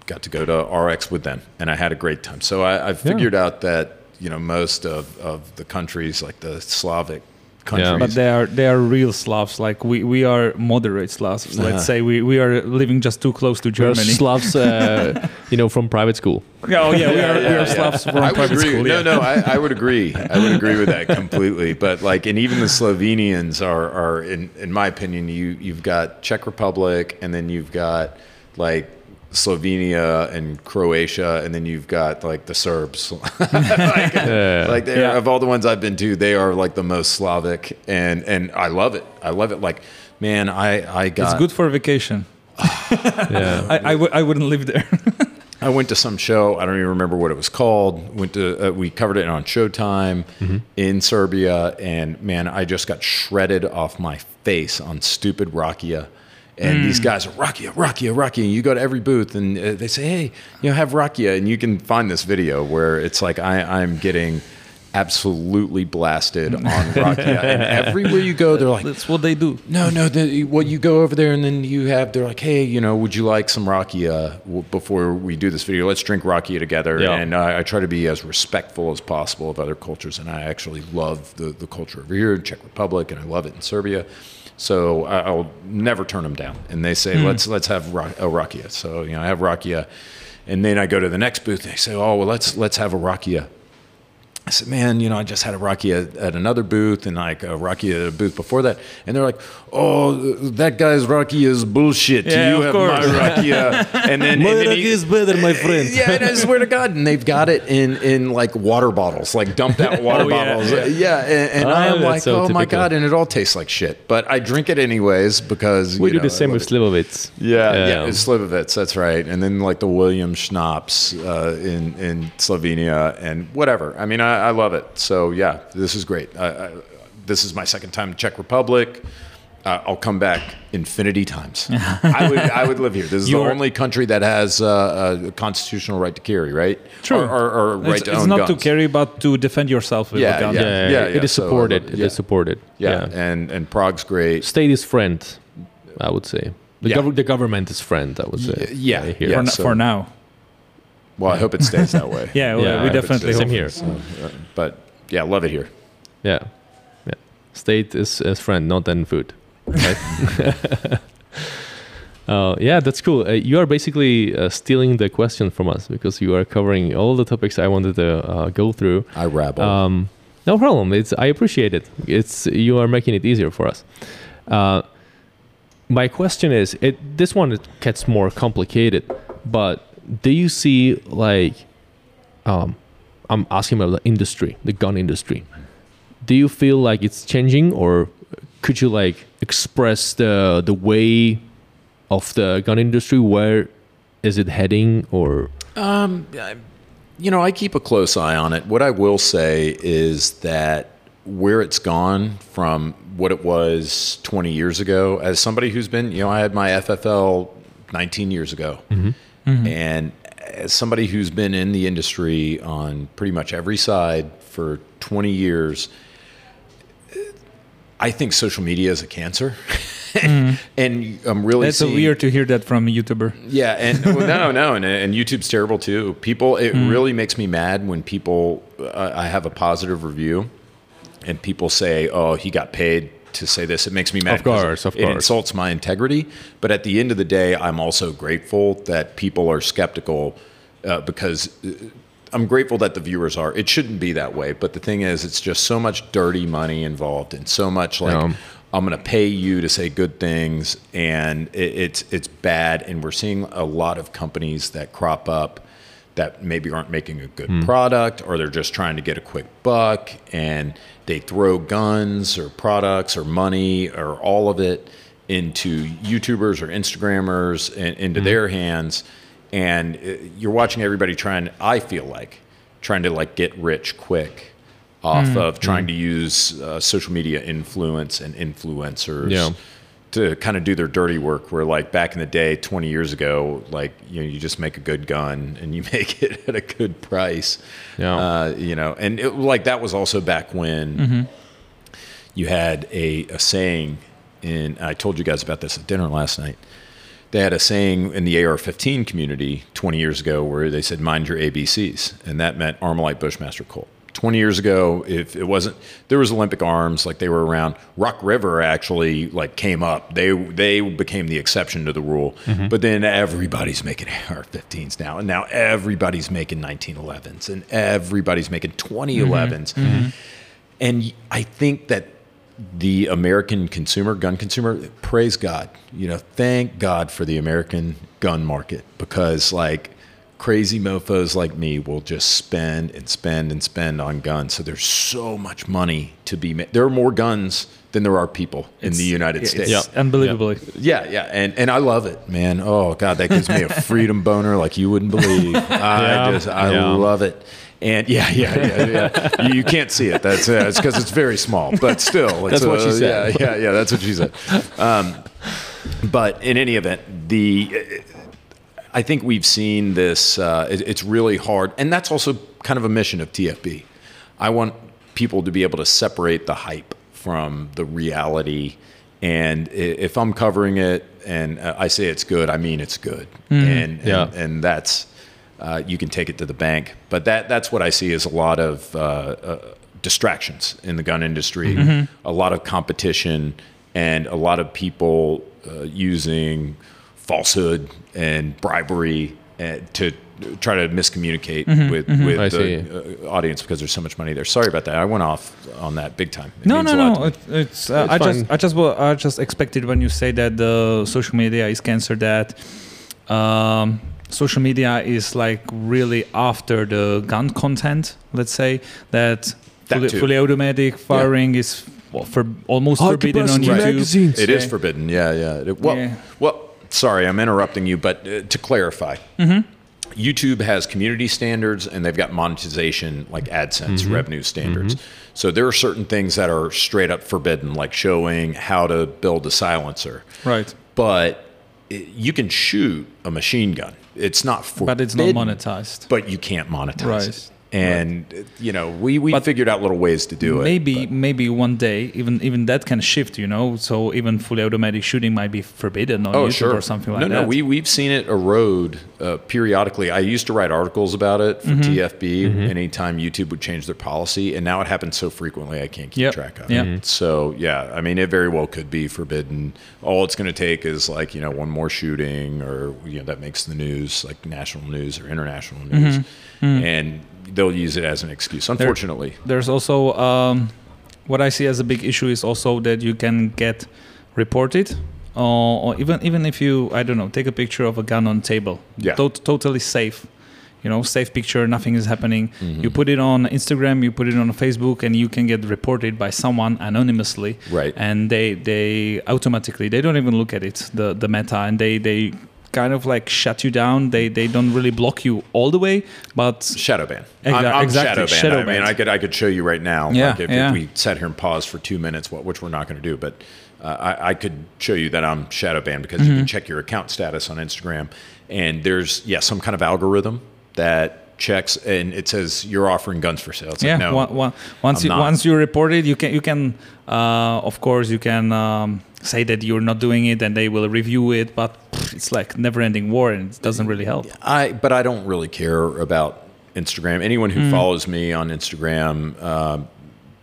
got to go to Arex with them, and I had a great time. So I, I figured out that you know most of, of the countries, like the Slavic countries, But they are they are real Slavs. Like we, we are moderate Slavs. Uh-huh. Let's say we, we are living just too close to We're Germany. Slavs, uh, you know, from private school. Yeah, oh yeah, we are, we are yeah. Slavs from I would private agree. school. no, yeah. no, I, I would agree. I would agree with that completely. But like, and even the Slovenians are, are in, in my opinion, you you've got Czech Republic, and then you've got like Slovenia and Croatia, and then you've got like the Serbs. like, like they're, Yeah. of all the ones I've been to, they are like the most Slavic, and and I love it. I love it. Like, man, I I got It's good for vacation. Yeah. I, I, w- I wouldn't live there. I went to some show. I don't even remember what it was called. Went to uh, we covered it on Showtime in Serbia, and man, I just got shredded off my face on stupid Rakia. And these guys are Rakia, Rakia, Rakia. And you go to every booth, and uh, they say, "Hey, you know, have Rakia." And you can find this video where it's like I, I'm getting absolutely blasted on Rakia, and everywhere you go, they're like, That's what they do. no, no. The, well, you go over there and then you have. They're like, hey, you know, would you like some rakia before we do this video? Let's drink rakia together. Yeah. And I, I try to be as respectful as possible of other cultures, and I actually love the the culture over here in Czech Republic, and I love it in Serbia. So I'll never turn them down. And they say, hmm. let's let's have a rakia. So you know, I have rakia, and then I go to the next booth. and They say, oh well, let's let's have a rakia. I said, man, you know, I just had a rakia at, at another booth and like a rakia at a booth before that. And they're like, oh, that guy's rakia is bullshit. Yeah, you of have course. my rakia. and then, and then he- better, my friend. yeah, and I swear to God, and they've got it in in like water bottles, like dumped out water Oh, bottles. yeah. Yeah, and, and I Oh, am like, so oh my. God, and it all tastes like shit. But I drink it anyways because We you do know, the same with. Slivovitz. Yeah, yeah, it's Slivovitz, that's right. And then like the William Schnapps uh, in in Slovenia and whatever. I mean, I, I love it. So yeah, this is great. I, I, this is my second time in Czech Republic. Uh, I'll come back infinity times. I would I would live here. This is the You're- only country that has uh, a constitutional right to carry, right? True. Or, or, or right it's to it's own not to carry, but to defend yourself with Yeah, a gun. yeah. Yeah, yeah, it is so I supported. love It it. is supported. Yeah, and and Prague's great. State is friend, I would say. The, Yeah. gov- the government is friend, I would say. Y- yeah, here. yeah. For, so- for now. Well, I hope it stays that way. Yeah, we- Yeah, we I hope definitely Same hope. here. So, uh, but yeah, love it here. Yeah, yeah. State is, is friend, not then food. Right? uh, yeah, that's cool. Uh, you are basically uh, stealing the question from us because you are covering all the topics I wanted to uh, go through. I rabble. Um, no problem. It's I appreciate it. It's you are making it easier for us. Uh, my question is, it this one it gets more complicated, but do you see like, um, I'm asking about the industry, the gun industry. Do you feel like it's changing, or could you like express the the way of the gun industry? Where is it heading? Or Um, you know, I keep a close eye on it. What I will say is that where it's gone from what it was 20 years ago, as somebody who's been, you know, I had my FFL 19 years ago. Mm-hmm. And as somebody who's been in the industry on pretty much every side for 20 years, uh, I think social media is a cancer. Mm-hmm. and I'm really That's seeing, weird to hear that from a YouTuber. yeah, and well, no, no, and, and YouTube's terrible too. People, it mm-hmm. really makes me mad when people. Uh, I have a positive review, and people say, "Oh, he got paid to say this." It makes me mad. Of course, of it course. insults my integrity. But at the end of the day, I'm also grateful that people are skeptical uh, because. uh, I'm grateful that the viewers are. It shouldn't be that way, but the thing is, it's just so much dirty money involved, and so much like Yeah. I'm going to pay you to say good things, and it, it's it's bad. And we're seeing a lot of companies that crop up that maybe aren't making a good product, or they're just trying to get a quick buck, and they throw guns or products or money or all of it into YouTubers or Instagrammers and into their hands, and uh, you're watching everybody trying. I feel like trying to like get rich quick off of trying to use uh, social media influence and influencers. Yeah. To kind of do their dirty work where like back in the day 20 years ago like you know you just make a good gun and you make it at a good price Yeah. uh, you know and it, like that was also back when you had a, a saying in i told you guys about this at dinner last night they had a saying in the AR-15 community 20 years ago where they said "mind your ABCs," and that meant Armalite, Bushmaster, Colt. 20 years ago, if it wasn't, there was Olympic arms like they were around. Rock River actually like came up. They they became the exception to the rule. Mm-hmm. But then everybody's making AR-15s now, and now everybody's making 1911s, and everybody's making 2011s. Mm-hmm. Mm-hmm. And I think that the American consumer, gun consumer, praise God. You know, thank God for the American gun market because like crazy mofos like me will just spend and spend and spend on guns. So there's so much money to be made. There are more guns than there are people in the United It's States. unbelievably. Yeah, yeah, and and I love it, man. Oh God, that gives me a freedom boner like you wouldn't believe. I Yeah, just I yeah. love it. And yeah, yeah, yeah, yeah. you, you can't see it. That's uh, it's because it's very small, but still, it's That's what she uh, said. Yeah, yeah, yeah. That's what she said. Um, but in any event, the I think we've seen this. Uh, it, it's really hard, and that's also kind of a mission of TFB. I want people to be able to separate the hype from the reality. And if I'm covering it and uh, I say it's good, I mean it's good, and, Yeah. and and that's uh, you can take it to the bank. But that that's what I see as a lot of uh, uh, distractions in the gun industry, a lot of competition, and a lot of people uh, using falsehood and bribery uh, to try to miscommunicate with with I the see. uh, audience because there's so much money there. Sorry about that. I went off on that big time. It No, no, a lot to no. It, it's uh, It's I fine. just, I just, wa- I just expected when you say that the social media is cancer that um, social media is like really after the gun content. Let's say that, That fully, fully automatic firing is well, for almost forbidden on YouTube. It is forbidden. Yeah, yeah. It- well, Yeah. well. Sorry, I'm interrupting you, but uh, to clarify, Mm-hmm. YouTube has community standards and they've got monetization like AdSense Mm-hmm. revenue standards. So there are certain things that are straight up forbidden, like showing how to build a silencer. Right. But it, you can shoot a machine gun. It's not forbidden, But it's not monetized. But you can't monetize Right. it. And uh, you know, we we But figured out little ways to do it. maybe maybe one day even even that can shift you know so even fully automatic shooting might be forbidden on Oh, youtube sure. or something like no, that No, no we we've seen it erode uh, periodically. I used to write articles about it Mm-hmm. for TFB anytime YouTube would change their policy, and now it happens so frequently I can't keep Yep. track of Yep. it. So yeah, I mean, it very well could be forbidden. All it's going to take is like you know one more shooting, or you know that makes the news, like national news or international news, Mm-hmm. and they'll use it as an excuse. Unfortunately, there's also um, what i see as a big issue is also that you can get reported uh, or even even if you i don't know take a picture of a gun on table Yeah. tot- totally safe you know safe picture nothing is happening Mm-hmm. you put it on instagram you put it on facebook and you can get reported by someone anonymously Right. and they they automatically they don't even look at it the the meta and they they kind of like shut you down they they don't really block you all the way but shadow ban. Exa- I'm, I'm exactly, shadow ban. shadow I mean. I could I could show you right now. Yeah, like if, yeah. if we sat here and paused for two minutes, what which we're not going to do, but uh, I, I could show you that I'm shadow banned because you can Mm-hmm. check your account status on Instagram, and there's yeah some kind of algorithm that checks and it says you're offering guns for sale. It's yeah like, no, one- one- once I'm you not. once you report it you can you can uh, of course you can um, say that you're not doing it and they will review it but it's like never ending war and it doesn't really help I but I don't really care about Instagram. Anyone who follows me on Instagram, um,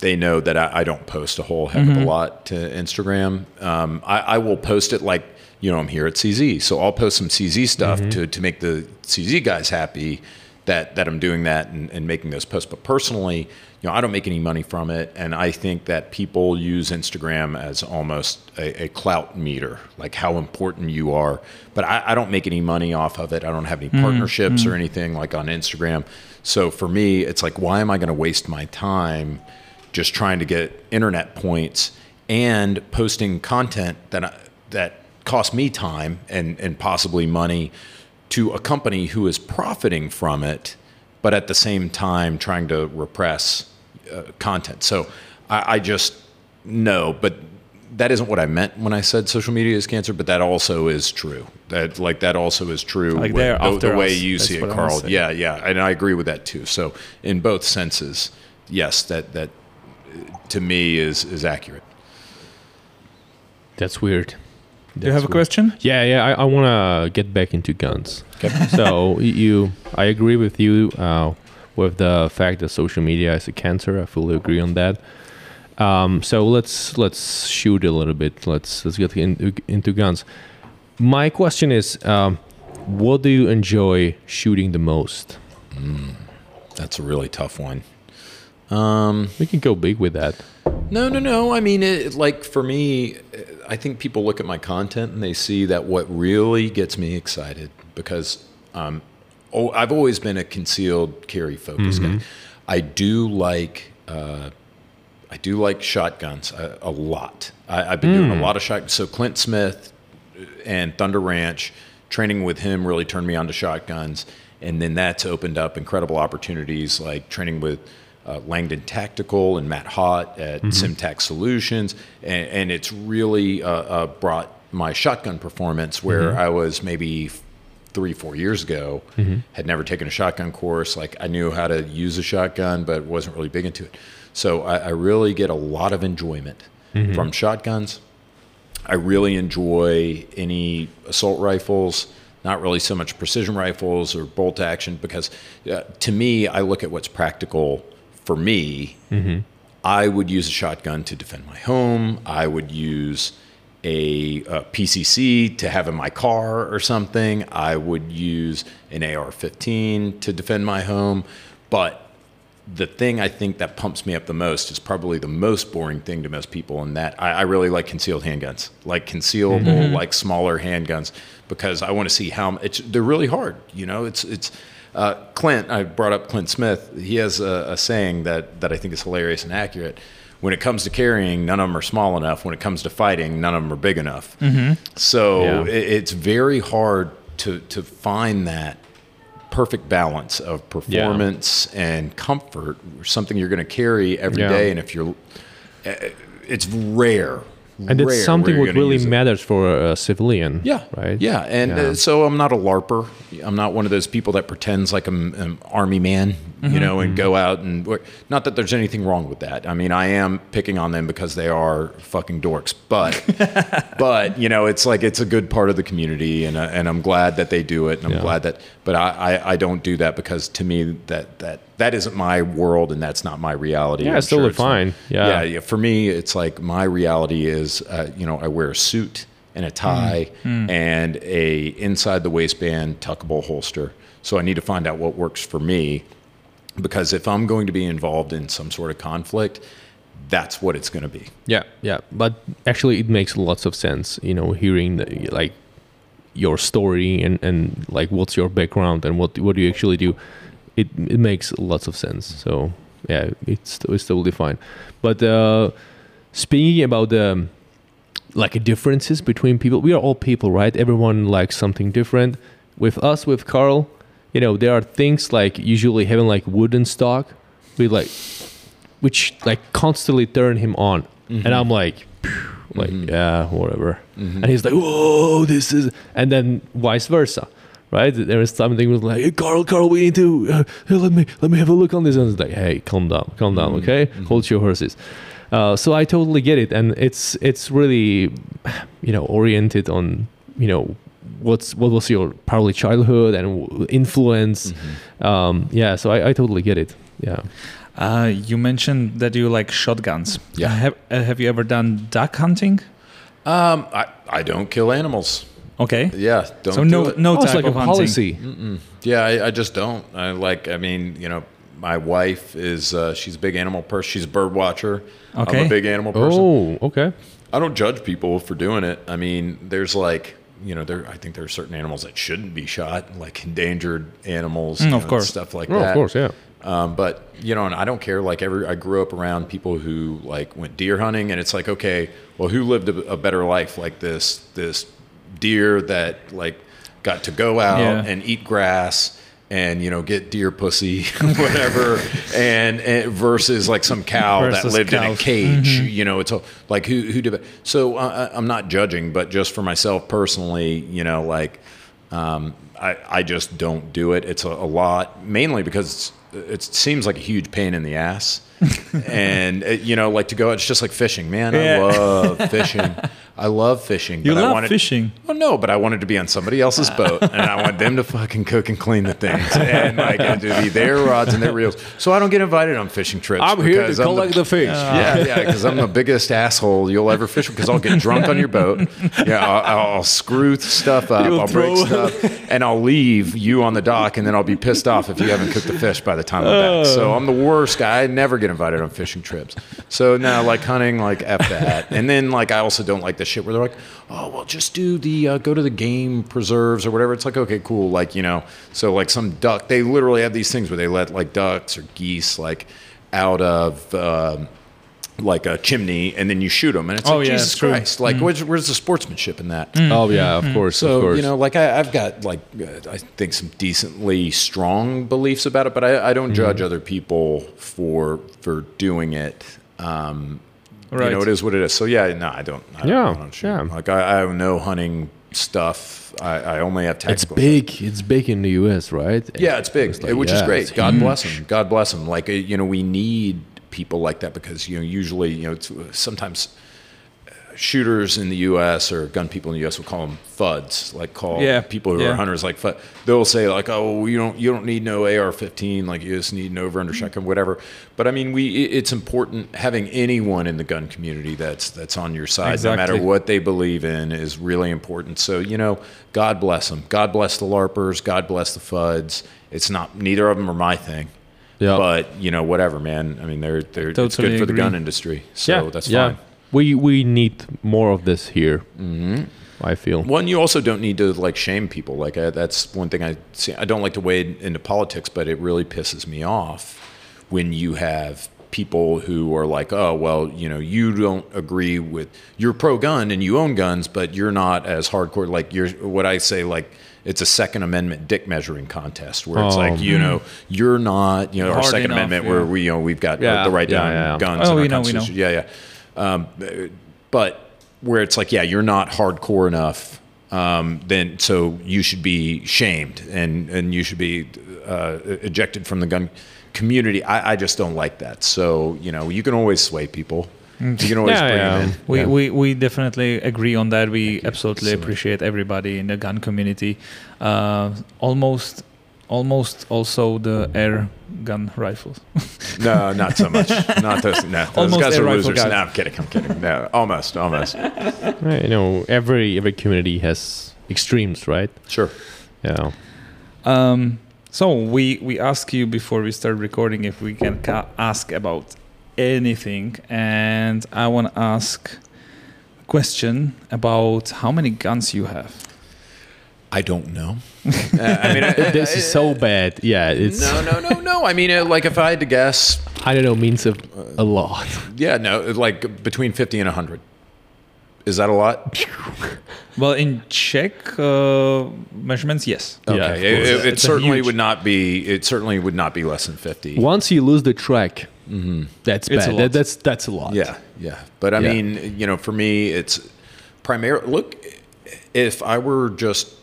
they know that I, I don't post a whole heck of a lot to Instagram. Um, I, I will post it like you know I'm here at CZ, so I'll post some CZ stuff to to make the CZ guys happy that that I'm doing that and, and making those posts. But personally, you know, I don't make any money from it, and I think that people use Instagram as almost a, a clout meter, like how important you are. But I, I don't make any money off of it. I don't have any mm, partnerships mm. or anything like on Instagram. So for me, it's like, why am I going to waste my time just trying to get internet points and posting content that I, that costs me time and and possibly money to a company who is profiting from it, but at the same time trying to repress uh, content. So I, I just no, but that isn't what I meant when I said social media is cancer. But that also is true. That like that also is true. Like with they're the, the way us. you That's see it, what I wanna Carl. Yeah, yeah, and I agree with that too. So in both senses, yes, that that uh, to me is is accurate. That's weird. do you have a question Yeah, yeah. I, I want to get back into guns. so you, I agree with you uh, with the fact that social media is a cancer. I fully agree on that. Um, so let's let's shoot a little bit. Let's let's get into, into guns. My question is, um, what do you enjoy shooting the most? That's a really tough one. We can go big with that. No, no, no. I mean, it, like for me, I think people look at my content and they see that what really gets me excited because um, oh, I've always been a concealed carry focus guy. I do like uh, I do like shotguns a, a lot. I, I've been doing a lot of shotguns. So Clint Smith and Thunder Ranch, training with him really turned me on to shotguns. And then that's opened up incredible opportunities like training with uh, Langdon Tactical and Matt Hott at Simtac Solutions. And, and it's really uh, uh, brought my shotgun performance where I was maybe three, four years ago, mm-hmm. had never taken a shotgun course. Like I knew how to use a shotgun, but wasn't really big into it. So I, I really get a lot of enjoyment mm-hmm. from shotguns. I really enjoy any assault rifles, not really so much precision rifles or bolt action, because uh, to me, I look at what's practical for me. Mm-hmm. I would use a shotgun to defend my home. I would use a, uh PCC to have in my car or something. I would use an AR 15 to defend my home. But the thing I think that pumps me up the most is probably the most boring thing to most people, and that I, I really like concealed handguns, like concealable, like smaller handguns, because I want to see how it's. They're really hard, you know. It's it's. Uh, Clint, I brought up Clint Smith. He has a, a saying that that I think is hilarious and accurate. When it comes to carrying, none of them are small enough. When it comes to fighting, none of them are big enough. So Yeah. it, it's very hard to to find that perfect balance of performance and comfort, something you're going to carry every day. Yeah. And if you're, uh, it's rare. And it's something what really matters for a civilian. Yeah. Right. Yeah. And Yeah. Uh, so I'm not a LARPer. I'm not one of those people that pretends like I'm an army man, Mm-hmm. you know, and go out and. Not that there's anything wrong with that. I mean, I am picking on them because they are fucking dorks, but, but, you know, it's like, it's a good part of the community and, uh, and I'm glad that they do it. And I'm Yeah. glad that, but I, I, I don't do that because to me that, that, that isn't my world and that's not my reality. Yeah, I'm it's totally it's not- fine. Yeah. yeah, yeah, for me, it's like my reality is, uh, you know, I wear a suit and a tie and a inside the waistband tuckable holster. So I need to find out what works for me, because if I'm going to be involved in some sort of conflict, that's what it's going to be. Yeah, yeah, but actually, it makes lots of sense. You know, hearing the, like your story and and like what's your background and what what do you actually do, it it makes lots of sense. So yeah, it's it's totally fine. But uh, speaking about the like differences between people, we are all people, right? Everyone likes something different. With us, with Carl, you know, there are things like usually having like wooden stock, we like, which like constantly turn him on, and I'm like, like Mhm. yeah, whatever. Mhm. And he's like, whoa, this is, and then vice versa, right? There is something was like, hey, Carl, Carl, we need to uh, let me let me have a look on this, and it's like, hey, calm down, calm down, Mhm. okay, Mhm. hold your horses. Uh, so I totally get it, and it's it's really, you know, oriented on you know what's what was your probably childhood and w- influence. Mhm. Um, yeah, so I, I totally get it. Yeah. Uh, you mentioned that you like shotguns. Yeah. Have, uh, have you ever done duck hunting? Um, I, I don't kill animals. Okay. Yeah, don't so do no it. no Oh, it's type like a of hunting. policy. Mm-mm. Yeah, I, I just don't. I like. I mean, you know, my wife is. Uh, she's a big animal person. She's a bird watcher. Okay. I'm a big animal person. Oh, okay. I don't judge people for doing it. I mean, there's like, you know, there. I think there are certain animals that shouldn't be shot, like endangered animals, Mm, you know, of course. stuff like Oh, that. of course, yeah. Um, but you know, and I don't care. Like every, I grew up around people who like went deer hunting, and it's like, okay, well, who lived a, a better life? Like this, this deer that like got to go out Yeah. and eat grass and you know get deer pussy, whatever, and, and versus like some cow that lived in a cows. cage. You know, it's a, like who who did it? So uh, I- I'm not judging, but just for myself personally, you know, like. Um, I, I just don't do it. It's a, a lot, mainly because it seems like a huge pain in the ass. and, uh, you know, like to go, it's just like fishing. Man, Yeah. I love fishing. I love fishing. You but I love wanted, fishing. Well, no, but I wanted to be on somebody else's boat, and I want them to fucking cook and clean the things, and like and to be their rods and their reels. So I don't get invited on fishing trips. because I'm collect the fish. yeah, yeah, because I'm the biggest asshole you'll ever fish with. Because I'll get drunk on your boat. Yeah, I'll, I'll screw stuff up. You'll I'll break throw- stuff, and I'll leave you on the dock, and then I'll be pissed off if you haven't cooked the fish by the time I'm back. So I'm the worst guy. I never get invited on fishing trips. So now, like hunting, like f that. And then like I also don't like the shit where they're like, oh well, just do the uh, go to the game preserves or whatever. It's like okay, cool. Like you know, so like some duck. They literally have these things where they let like ducks or geese like out of. Um, like a chimney, and then you shoot them, and it's Oh, like yeah, Jesus it's true. Christ! Like, where's, where's the sportsmanship in that? Oh yeah, of course, So of course. you know, like I, I've got like uh, I think some decently strong beliefs about it, but I, I don't judge other people for for doing it. Um, You Right. know, it is what it is. So yeah, no, I don't. I don't, Yeah, I don't shoot. yeah. Like I, I have no hunting stuff. I, I only have textbooks. it's tactical. big. It's big in the U.S., right? Yeah, it's big, It's like, which yeah, is great. God huge. bless them. God bless them. Like uh, you know, we need people like that because you know, usually you know, sometimes uh, shooters in the U.S. or gun people in the U.S. will call them FUDs, like call Yeah, people who yeah. are hunters like FUD. They'll say like, "Oh, you don't you don't need no AR-15, like you just need an over under shotgun, whatever." But I mean, we it's important having anyone in the gun community that's that's on your side, no matter what they believe in, is really important. So you know, God bless them. God bless the larpers. God bless the FUDs. It's not neither of them are my thing. Yeah. But you know, whatever, man. I mean, they're they're it's Totally good for the agree. gun industry. So yeah, that's yeah. fine. We we need more of this here. Mm-hmm. I feel. One, you also don't need to like shame people. Like I, that's one thing I see. I don't like to wade into politics, but it really pisses me off when you have people who are like, oh, well, you know, you don't agree with you're pro gun and you own guns, but you're not as hardcore. Like you're what I say, like it's a Second Amendment dick measuring contest where it's Oh. like, you know, you're not, you know, our Second enough, Amendment yeah. where we, you know, we've got Yeah, the right yeah, to own guns. Oh, we know, we know. Yeah, yeah. Um, but where it's like, yeah, you're not hardcore enough, um, then so you should be shamed and and you should be uh, ejected from the gun community. I, I just don't like that. So you know, you can always sway people. You can always Yeah, bring yeah. them in. We, Yeah. we, we definitely agree on that. We absolutely So much. appreciate everybody in the gun community. Uh, almost, almost also the air gun rifles. No, not so much. not those. No, those Almost guys are rifle losers. guy. No, I'm kidding. I'm kidding. No, almost, almost. Right, you know, every every community has extremes, right? Sure. Yeah. Um, so we we ask you before we start recording if we can ca- ask about anything, and I want to ask a question about how many guns you have. I don't know. Uh, I mean, I- this is so bad. Yeah, it's no, no, no, no. I mean, uh, like if I had to guess, I don't know means a, a lot. yeah, no, like between fifty and hundred. Is that a lot? Well, in Czech uh, measurements, yes. Yeah, Okay, of it, it- it certainly huge- would not be. It certainly would not be less than fifty. Once you lose the track, that's It's a bad. lot. That, that's that's a lot. Yeah, yeah. But I Yeah. mean, you know, for me, it's primarily look. If I were just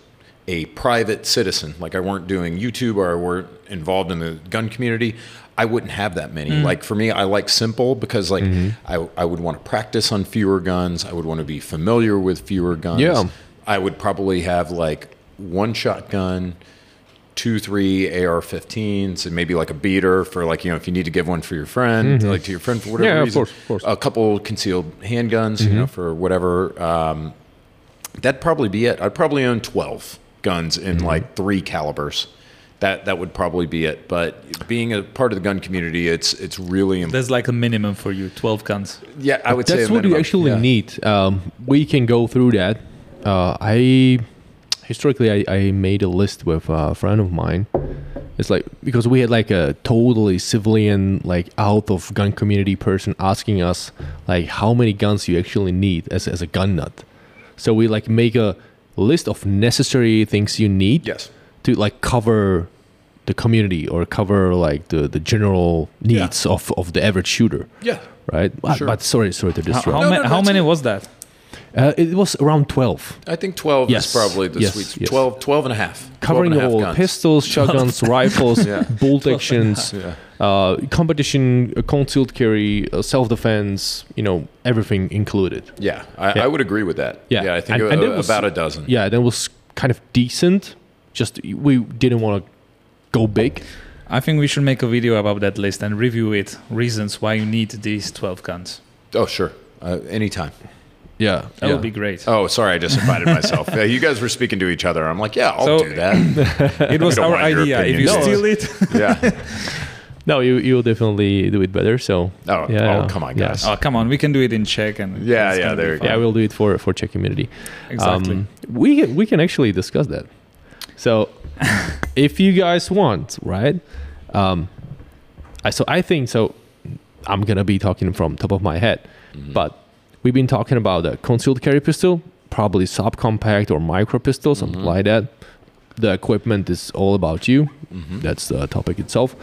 a private citizen, like I weren't doing YouTube or I weren't involved in the gun community, I wouldn't have that many. Mm. Like for me, I like simple because like Mm-hmm. I, I would want to practice on fewer guns. I would want to be familiar with fewer guns. Yeah. I would probably have like one shotgun, two, three AR-15s, and maybe like a beater for like you know if you need to give one for your friend, like to your friend for whatever Mm-hmm. Yeah, of course, of course. Mm-hmm. A couple concealed handguns, you know, for whatever. Um, that'd probably be it. I'd probably own twelve guns in Mm-hmm. like three calibers. That that would probably be it. But being a part of the gun community, it's it's really important. There's like a minimum for you, 12 guns. Yeah, I would say that's a what you actually Yeah. need. Um, we can go through that. Uh, I historically I, I made a list with a friend of mine. It's like because we had like a totally civilian, like out of gun community person asking us like how many guns you actually need as as a gun nut. So we like make a list of necessary things you need Yes. to like cover the community or cover like the the general Yeah. needs of of the average shooter Yeah. right? But, Sure. but sorry, sorry to How, disrupt. how, No, ma- no, how many was that? Uh, it was around 12, I think 12 Yes. is probably the Yes, sweet spot. yes. 12, 12 and a half. covering and a half all guns. pistols, shotguns, rifles, Yeah. bolt actions, Yeah. uh, competition, uh, concealed carry, uh, self defense, you know, everything included. Yeah, I, Yeah. I would agree with that. Yeah. Yeah, I think And- a- and it was- about a dozen. Yeah, that was kind of decent. Just we didn't want to go big. I think we should make a video about that list and review it. Reasons why you need these 12 guns. Oh, sure. Uh, anytime. Yeah, That would be great. Oh, sorry, I just invited myself. Yeah, you guys were speaking to each other. I'm like, yeah, I'll So- do that. it was our idea. If you No. steal it, yeah. No, you you'll definitely do it better. So Oh, yeah, oh, come on, yeah. guys. oh come on, we can do it in Czech and Yeah, yeah, gonna there you fun. Yeah, we'll do it for for Czech community. exactly. Um, we we can actually discuss that. So, if you guys want, right? Um, I so I think so. I'm gonna be talking from top of my head, but we've been talking about a concealed carry pistol, probably subcompact or micro pistol, something like that. The equipment is all about you. That's the topic itself.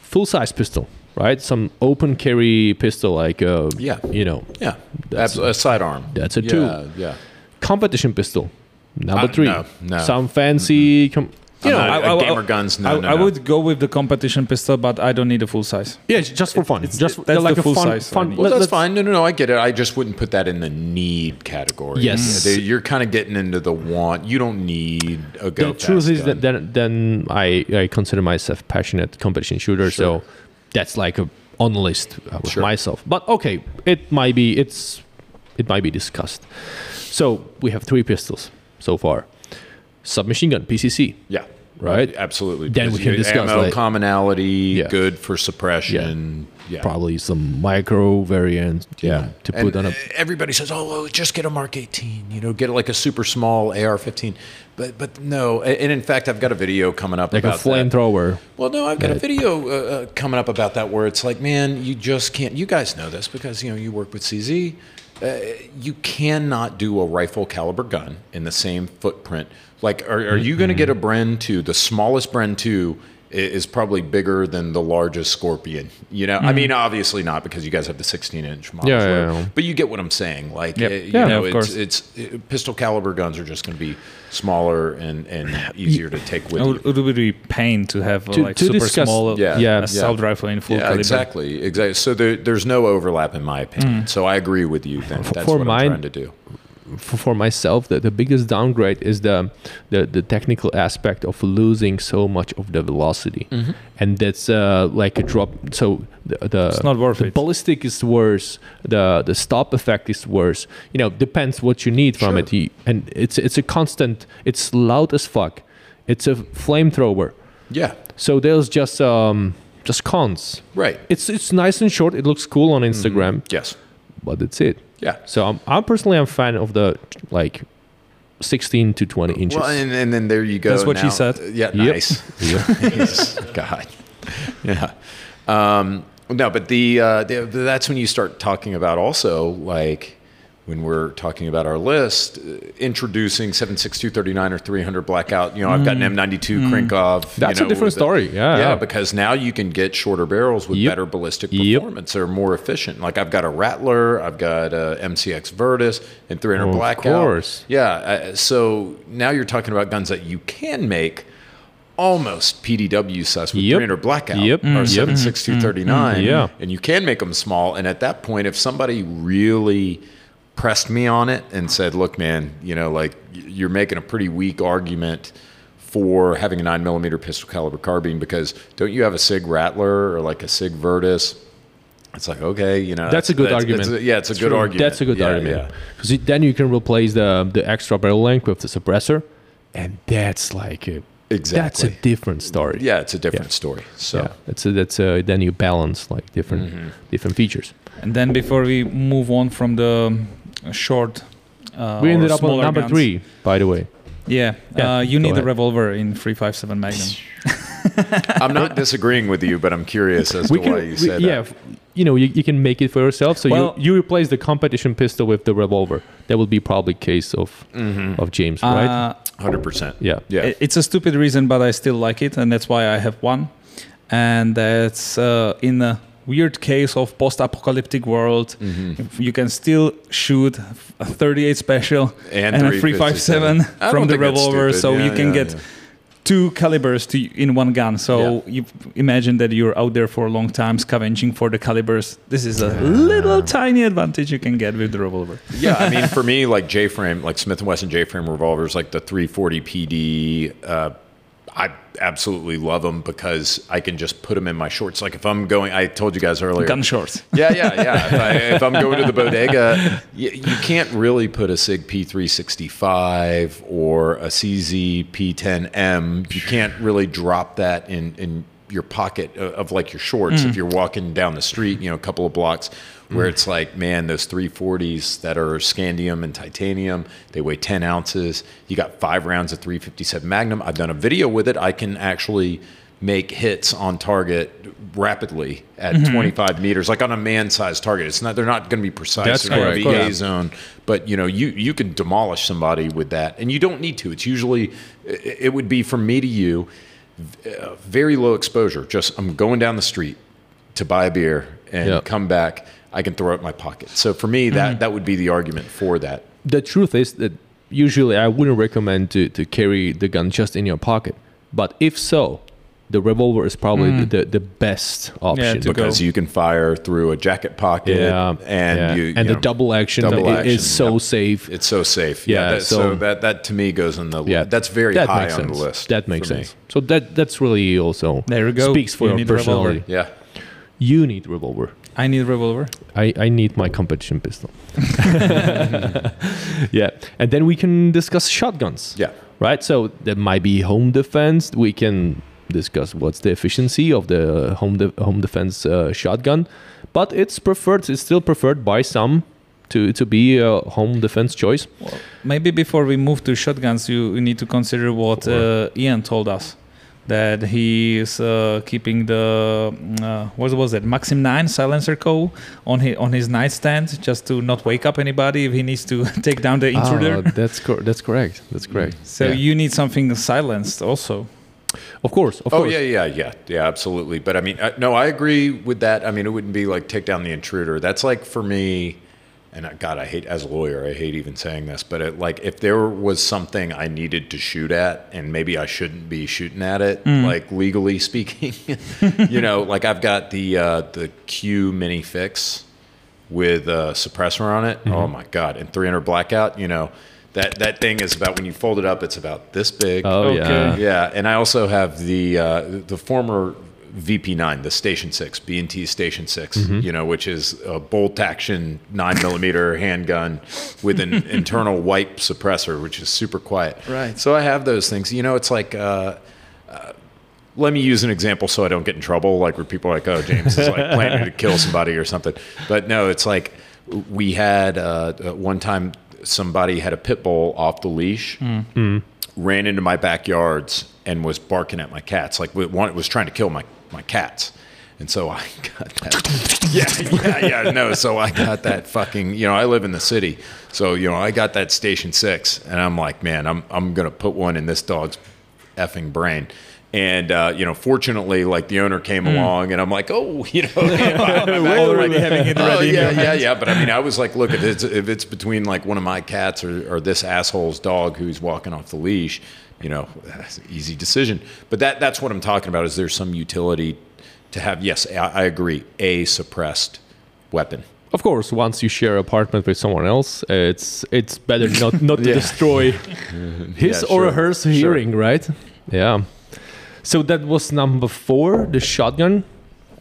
Full size pistol, right? Some open carry pistol, like uh, Yeah. you know, Yeah. That's- Abs- a sidearm. that's a yeah, two. Yeah. competition pistol. Number Uh, three, no, no. some fancy. Com- you I'm know, not- I- I- gamer guns, no, I, no, I would go with the competition pistol, but I don't need a full size. yeah, it's just for fun. it's- just that's like the a full fun, size fun. Well, that's fine. No, no, no. I get it. I just wouldn't put that in the need category. Yes. They- You're kind of getting into the want. You don't need a go The truth fast is gun. that then, then I, I consider myself passionate competition shooter, Sure. so that's like a on the list uh, with Sure. myself. But okay, it might be it's it might be discussed. So we have three pistols so far. Submachine gun PCC. Yeah. Right? Absolutely. Then we can discuss, ammo like- commonality, Yeah. good for suppression. Yeah. Probably some micro variants. Yeah. know, to And put on a everybody says, "Oh, well, just get a Mark 18. You know, get like a super small AR-15." But but no. And in fact, I've got a video coming up like a about that. flamethrower. Well, no, I've got a video uh, uh, coming up about that where it's like, man, you just can't. You guys know this because you know you work with CZ. Uh, you cannot do a rifle caliber gun in the same footprint. Like, are, are you going to get a Bren two? The smallest Bren two i- is probably bigger than the largest Scorpion. You know, I mean, obviously not because you guys have the 16 inch models. Yeah, yeah, yeah. But you get what I'm saying. Like, Yep. uh, you Yeah, know, of it's, course. it's uh, pistol caliber guns are just going to be smaller and, and easier to take with It you. would, it would be pain to have To- like to super discuss- small Yeah, yeah. assault rifle in full yeah, caliber. exactly, exactly. So there, there's no overlap in my opinion. So I agree with you. Then that's for what mine- I'm trying to do. For, for myself the, the biggest downgrade is the, the the technical aspect of losing so much of the velocity. Mm-hmm. and that's uh, like a drop so the, the It's not worth the it. ballistic is worse the the stop effect is worse. You know depends what you need from Sure. it and it's it's a constant it's loud as fuck. It's a flamethrower. Yeah, so there's just um just cons. Right. it's it's nice and short. It looks cool on instagram. Yes. but that's it Yeah. so I'm, I'm personally I'm fan of the like 16 to 20 inches. Well, and, and then there you go. That's what she now- said. Yeah, Yep. nice. Nice. God. Yeah. Um, no, but the, uh, the that's when you start talking about also like when we're talking about our list, uh, introducing 76239 or 300 blackout. You know, I've got an M92 Krinkov. Mm. That's you a different with the- story. Yeah, yeah, because now you can get shorter barrels with Yep. better ballistic Yep. performance. They're more efficient. Like I've got a Rattler, I've got a MCX Virtus, and 300 Of blackout. course. Yeah. Uh, so now you're talking about guns that you can make almost PDW size with Yep. 300 blackout Yep. or Mm. 76239. Yeah. And you can make them small. And at that point, if somebody really pressed me on it and said, look, man, you know, like you're making a pretty weak argument for having a nine millimeter pistol caliber carbine because don't you have a Sig Rattler or like a Sig Virtus? It's like, okay, you know, That's a good argument. it's a- yeah, it's a good True. argument. That's a good Yeah, argument. yeah. Because then you can replace the the extra barrel length with the suppressor, and that's like a, that's a different story. Yeah, it's a different Yeah. story. So, yeah. That's a, that's a, then you balance like different Mm-hmm. different features. And then before we move on from the short, uh, we or ended up on number guns- three, by the way. Yeah, Yeah, uh, you go need a revolver in 357 Magnum. I'm not disagreeing with you, but I'm curious as to why you we- said yeah, that. f- you know, you, you can make it for yourself. So Well- you you replace the competition pistol with the revolver. That would be probably case of of James, right? Uh, Hundred percent. Yeah. Yeah. i- It's a stupid reason, but I still like it, and that's why I have one. And that's uh, in a weird case of post-apocalyptic world, Mm-hmm. you can still shoot a 38 special And and, a 357. 357 from the revolver, so Yeah, you can yeah, get yeah. two calibers to in one gun. So you imagine that you're out there for a long time scavenging for the calibers. This is a little tiny advantage you can get with the revolver. yeah, I mean, for me, like J frame, like Smith and Wesson J frame revolvers, like the 340 PD, uh, I absolutely love them because I can just put them in my shorts. Like if I'm going, I told you guys earlier. Gun shorts. Yeah, yeah, yeah. if, I, if I'm going to the bodega, you, you can't really put a Sig P365 or a CZ P10M. You can't really drop that in, in your pocket of, of like your shorts mm. if you're walking down the street, you know, a couple of blocks where it's like, man, those 340s that are scandium and titanium, they weigh 10 ounces. You got five rounds of 357 Magnum. I've done a video with it. I can actually make hits on target rapidly at Mm-hmm. 25 meters, like on a man-sized target. It's not; they're not going to be precise. That's they're going to be. A zone, but you know, you you can demolish somebody with that, and you don't need to. It's usually it it would be from me to you, uh, very low exposure. Just I'm going down the street to buy a beer and Yep. come back. I can throw it in my pocket. So for me, that mm. that would be the argument for that. the truth is that usually I wouldn't recommend to, to carry the gun just in your pocket. But if so, the revolver is probably mm. the, the best option. to go. Because you can fire through a jacket pocket, yeah, and yeah. you, and you the know, double action double action, is so yep. safe. It's so safe. Yeah, that, so, so- that that to me goes in the yeah, that's very that high on sense. the list. That makes for me. sense. So that that's really also There you go. speaks for You your need revolver. personality. Yeah. You need revolver. I need a revolver. I, I need my competition pistol. yeah, and then we can discuss shotguns. Yeah. right? So that might be home defense. We can discuss what's the efficiency of the home de- home defense uh, shotgun, but it's preferred. It's still preferred by some to to be a home defense choice. Maybe before we move to shotguns, you, you need to consider what uh, Ian told us. That he is uh, keeping the uh, what was it Maxim Nine SilencerCo on his on his nightstand just to not wake up anybody if he needs to take down the intruder. Ah, that's cor- that's correct. That's correct. so Yeah. you need something silenced also. of course, of Oh course. yeah, yeah, yeah, yeah, absolutely. But I mean, I, no, I agree with that. I mean, it wouldn't be like take down the intruder. That's like for me, and God, I hate as a lawyer, I hate even saying this, but it, like if there was something I needed to shoot at, and maybe I shouldn't be shooting at it, like legally speaking, you know, like I've got the uh, the Q Mini Fix with a suppressor on it. Oh my God, and 300 blackout, you know. That, that thing is about when you fold it up, it's about this big. Oh Okay. yeah. Yeah, and I also have the uh, the former VP9, the Station Six, B&T Station 6 Mm-hmm. you know, which is a bolt action nine millimeter handgun with an internal wipe suppressor, which is super quiet. Right. So I have those things. You know, it's like. Uh, uh, let me use an example so I don't get in trouble, like where people are like, "Oh, James is like planning to kill somebody or something." But no, it's like we had uh, uh, one time somebody had a pit bull off the leash, ran into my backyards, and was barking at my cats. Like wa- one was trying to kill my my cats. And so I got that. yeah, yeah, yeah. No, so I got that fucking. You know, I live in the city, so you know, I got that Station Six, and I'm like, man, I'm I'm gonna put one in this dog's effing brain. And uh, you know, fortunately, like the owner came along, and I'm like, oh, you know, I'm Already having it Oh, yeah, yeah, yeah. But I mean, I was like, look, if it's, if it's between like one of my cats or, or this asshole's dog who's walking off the leash, you know, easy decision. But that that's what I'm talking about. Is there some utility to have? Yes, I, I agree. A suppressed weapon. Of course, once you share apartment with someone else, it's it's better not not to Yeah. destroy his Yeah, or her sure. hearing, right? Yeah. So that was number four, the shotgun.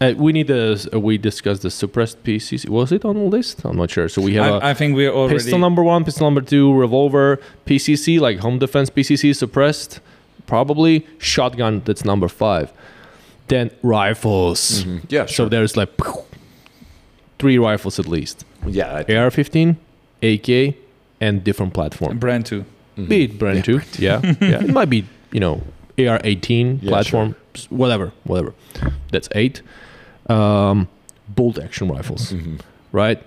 Uh, we need a. Uh, we discussed the suppressed PCC. Was it on the list? I'm not sure. So we have a I, I think we're already. pistol number one, pistol number two, revolver, PCC like home defense PCC suppressed, probably shotgun. That's number five. Then rifles. Yeah, Sure. So there's like three rifles at least. yeah, AR-15, AK, and different platform. brand two. Be it brand two, yeah, yeah. It might be you know AR-18 Yeah, platform, s- whatever, whatever. That's eight. Um, bolt action rifles, Mm-hmm. right?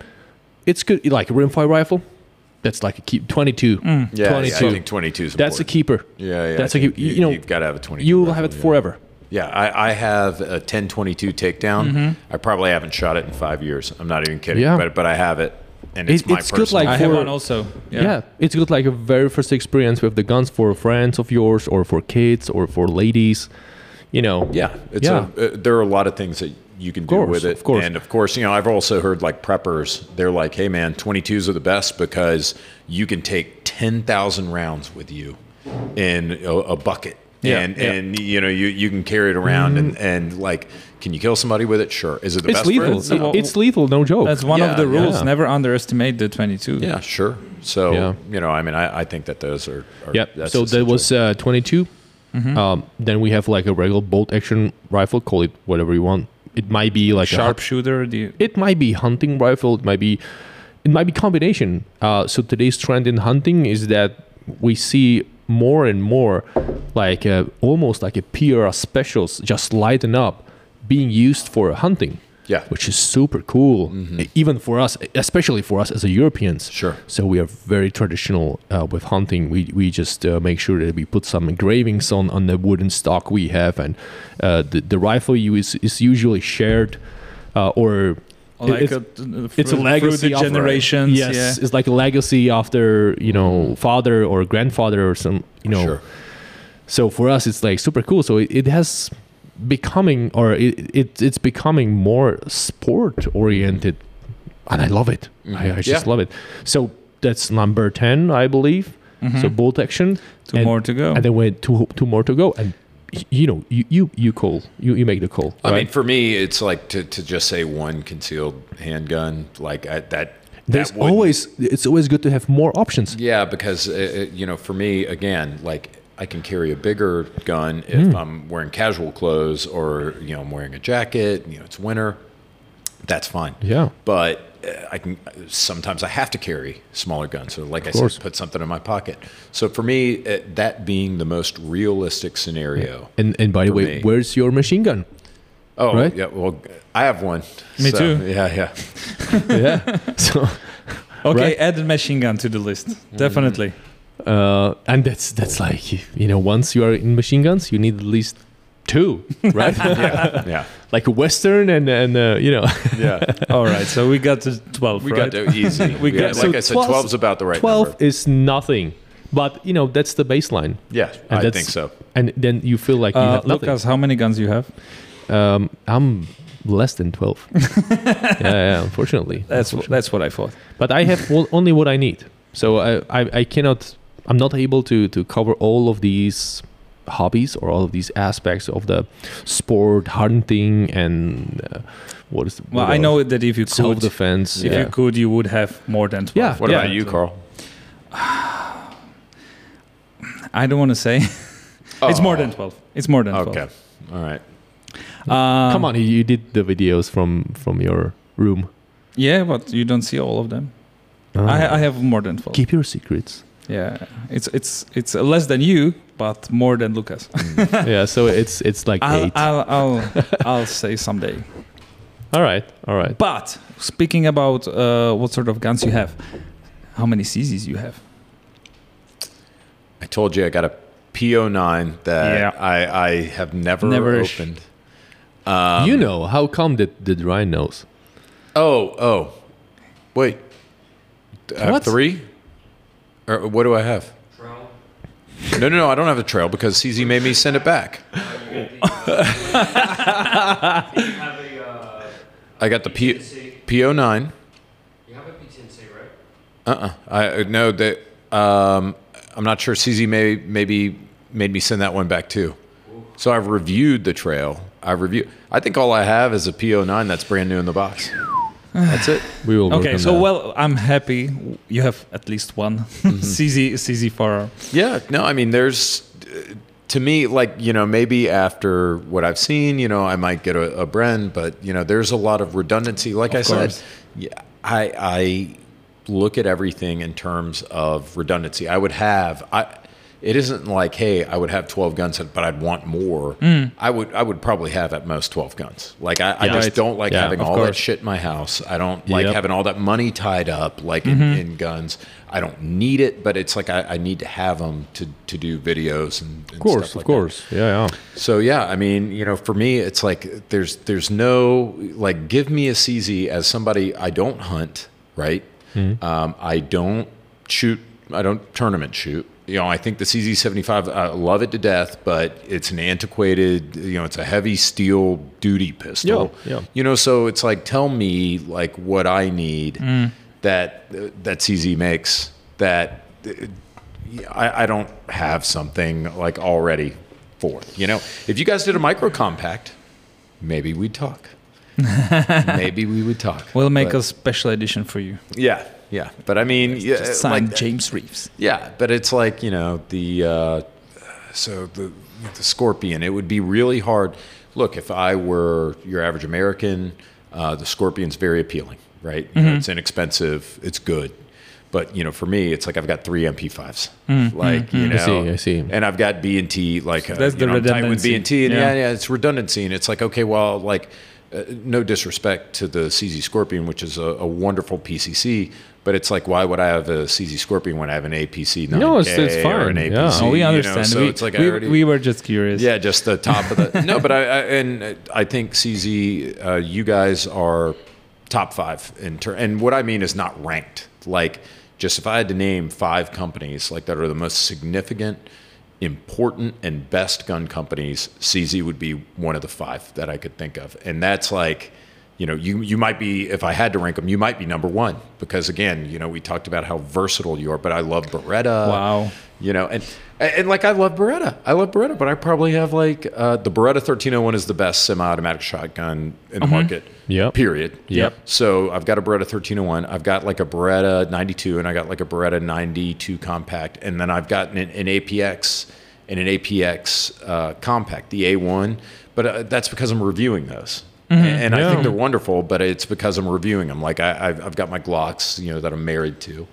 It's good. Like a rimfire rifle, that's like a keep 22. yeah, yeah, I 22. think 22 is That's a keeper. Yeah, yeah. That's I a think keep- you know, you've got to have a 22. You will rifle, have it yeah. forever. Yeah, I, I have a 1022 takedown. I probably haven't shot it in five years. I'm not even kidding. Yeah. But but I have it, and it's It- my it's good, personal. like, I have one also. Yeah. Yeah. it's good like a very first experience with the guns for friends of yours or for kids or for ladies. You know. yeah, it's Yeah. A, uh, there are a lot of things that you can do course, with it. of course. And of course, you know, I've also heard like preppers. They're like, "Hey, man, 22s are the best because you can take 10,000 rounds with you in a, a bucket." Yeah, and yeah. And you know you you can carry it around and, and like can you kill somebody with it? Sure. Is it the It's best for lethal. it? So it's lethal, no joke. That's one Yeah, of the rules. yeah. Never underestimate the 22. Yeah, sure. So Yeah. you know, I mean, I, I think that those are. are Yeah. that's So that essential. was uh, 22. Um, then we have like a regular bolt action rifle. Call it whatever you want. It might be like a Sharpshooter. The it might be hunting rifle. It might be it might be combination. Uh, so today's trend in hunting is that we see more and more like uh, almost like a PR specials just lighten up being used for hunting. Yeah. Mm-hmm. which is super cool, e- even for us, especially for us as a Europeans. Sure. So we are very traditional uh, with hunting. We we just uh, make sure that we put some engravings on on the wooden stock we have, and uh, the the rifle you is is usually shared, uh, or like it's, a, it's a through legacy the of- generations. Yes, Yeah. it's like a legacy after you know father or grandfather or some you know. Sure. So for us, it's like super cool. So it, it has becoming or it, it it's becoming more sport oriented, and I love it. I, I just Mm-hmm. Yeah. love it. So that's number ten, I believe. So bolt action. Mm-hmm. Two and- more to go. And then we had two two more to go. And you know, you you you call you you make the call. I right? mean, for me, it's like to, to just say one concealed handgun, like I, that. there's that always it's always good to have more options. Yeah, because uh, uh, you know, for me, again, like I can carry a bigger gun if Hmm. I'm wearing casual clothes or you know I'm wearing a jacket. You know, it's winter. That's fine. Yeah. But uh, I can sometimes I have to carry smaller guns. So, like I course. said, put something in my pocket. So for me, uh, that being the most realistic scenario. And and by the way, me. where's your machine gun? Oh, Right? yeah. Well, I have one. Me So, too. Yeah, yeah. yeah. So okay, right. add the machine gun to the list. Definitely. Uh, and that's that's like you know once you are in machine guns, you need at least two, right? Yeah, yeah, like a western and and uh, you know yeah. All right, so we got to 12, We right? got to easy. We We got- got, so like I said, 12 12 is about the right 12 number. is nothing, but you know that's the baseline, Yeah, And I that's- think so. and then you feel like you Uh, have nothing. Lucas, how many guns you have? Um, I'm less than 12. yeah, yeah, unfortunately. That's that's what I thought. but I have only what I need. So I, I, I cannot, I'm not able to, to cover all of these hobbies or all of these aspects of the sport, hunting, and uh, what is Well, what I know that if you self could, defense. if Yeah. you could, you would have more than 12. Yeah. What about you, Carl? I don't want to say. it's more than 12. It's more than 12. Okay. All right. Um, Come on, you, you did the videos from from your room. Yeah, but you don't see all of them. I, I have more than 12. Keep your secrets. Yeah, it's it's it's less than you, but more than Lucas. Mm. yeah, so it's it's like I'll, 8 I'll I'll I'll say someday. all right, all right. But speaking about uh, what sort of guns you have, how many CZs you have? I told you I got a P09 that Yeah. I, I have never, Never sh- opened. Um, you know how come did did Ryan knows? Oh, oh. Wait. Uh, I have three? Or what do I have? Trail. No, no, no. I don't have a trail because CZ made me send it back. I got the P- P09. You have a P10C, right? Uh-uh. I no that um, I'm not sure. CZ may maybe made me send that one back too. So I've reviewed the trail. I've reviewed. I think all I have is a P09 that's brand new in the box. That's it. We will Okay, so that. well, I'm happy you have at least one Mm-hmm. CZ CZ for Yeah, no, I mean, there's uh, to me like you know maybe after what I've seen, you know, I might get a, a Bren, but you know, there's a lot of redundancy. Like I course. said, yeah, I I look at everything in terms of redundancy. I would have I. It isn't like, hey, I would have 12 guns, but I'd want more. Mm. I would, I would probably have at most 12 guns. Like I, I just don't like Yeah, having all that shit in my house. I don't like Yep. having all that money tied up like in, mm-hmm. in guns. I don't need it, but it's like I, I need to have them to, to do videos and, and of course, like of course. Yeah, yeah. So yeah, I mean, you know, for me, it's like there's there's no like give me a CZ as somebody I don't hunt, right? Mm-hmm. Um, I don't shoot. I don't tournament shoot. You know, I think the CZ75, I love it to death, but it's an antiquated, you know, it's a heavy steel duty pistol. Yeah, yeah. You know, so it's like, tell me like what I need that that CZ makes that uh, I, I don't have something like already for. You know, if you guys did a micro compact, maybe we'd talk. maybe we would talk. We'll make But- a special edition for you. yeah, yeah. But I mean, yeah, signed like, James Reeves. yeah, but it's like you know the uh, so the the Scorpion. It would be really hard. Look, if I were your average American, uh, the Scorpion's very appealing, right? Mm-hmm. know, it's inexpensive, it's good. But you know, for me, it's like I've got three MP5s, Mm-hmm. like you know, I see, I see. and I've got B and T, like uh, that's the know, I'm with. B and T, and Yeah. yeah, yeah, it's redundancy, and it's like okay, well, like uh, no disrespect to the CZ Scorpion, which is a, a wonderful PCC, but it's like why would I have a CZ Scorpion when I have an APC 9K No, it's- it's or an fine, APC? yeah. Oh, we you know, understand. so we, it's like I we, already, we were just curious. yeah, just the top of the no, but I, I and I think CZ, uh, you guys are top five in ter- and what I mean is not ranked. Like, just if I had to name five companies like that are the most significant, important, and best gun companies, CZ would be one of the five that I could think of, and that's like. You know, you you might be if I had to rank them, you might be number one because again, you know, we talked about how versatile you are. But I love Beretta. Wow. You know, and and like I love Beretta. I love Beretta, but I probably have like uh, the Beretta 1301 is the best semi-automatic shotgun in the market. Yep. Period. Yep. So I've got a Beretta 1301. I've got like a Beretta 92, and I got like a Beretta 92 compact, and then I've got an, an APX and an APX uh, compact, the A1. But uh, that's because I'm reviewing those. Mm-hmm. And I think they're wonderful, but it's because I'm reviewing them. Like I, I've, I've got my Glocks, you know, that I'm married to.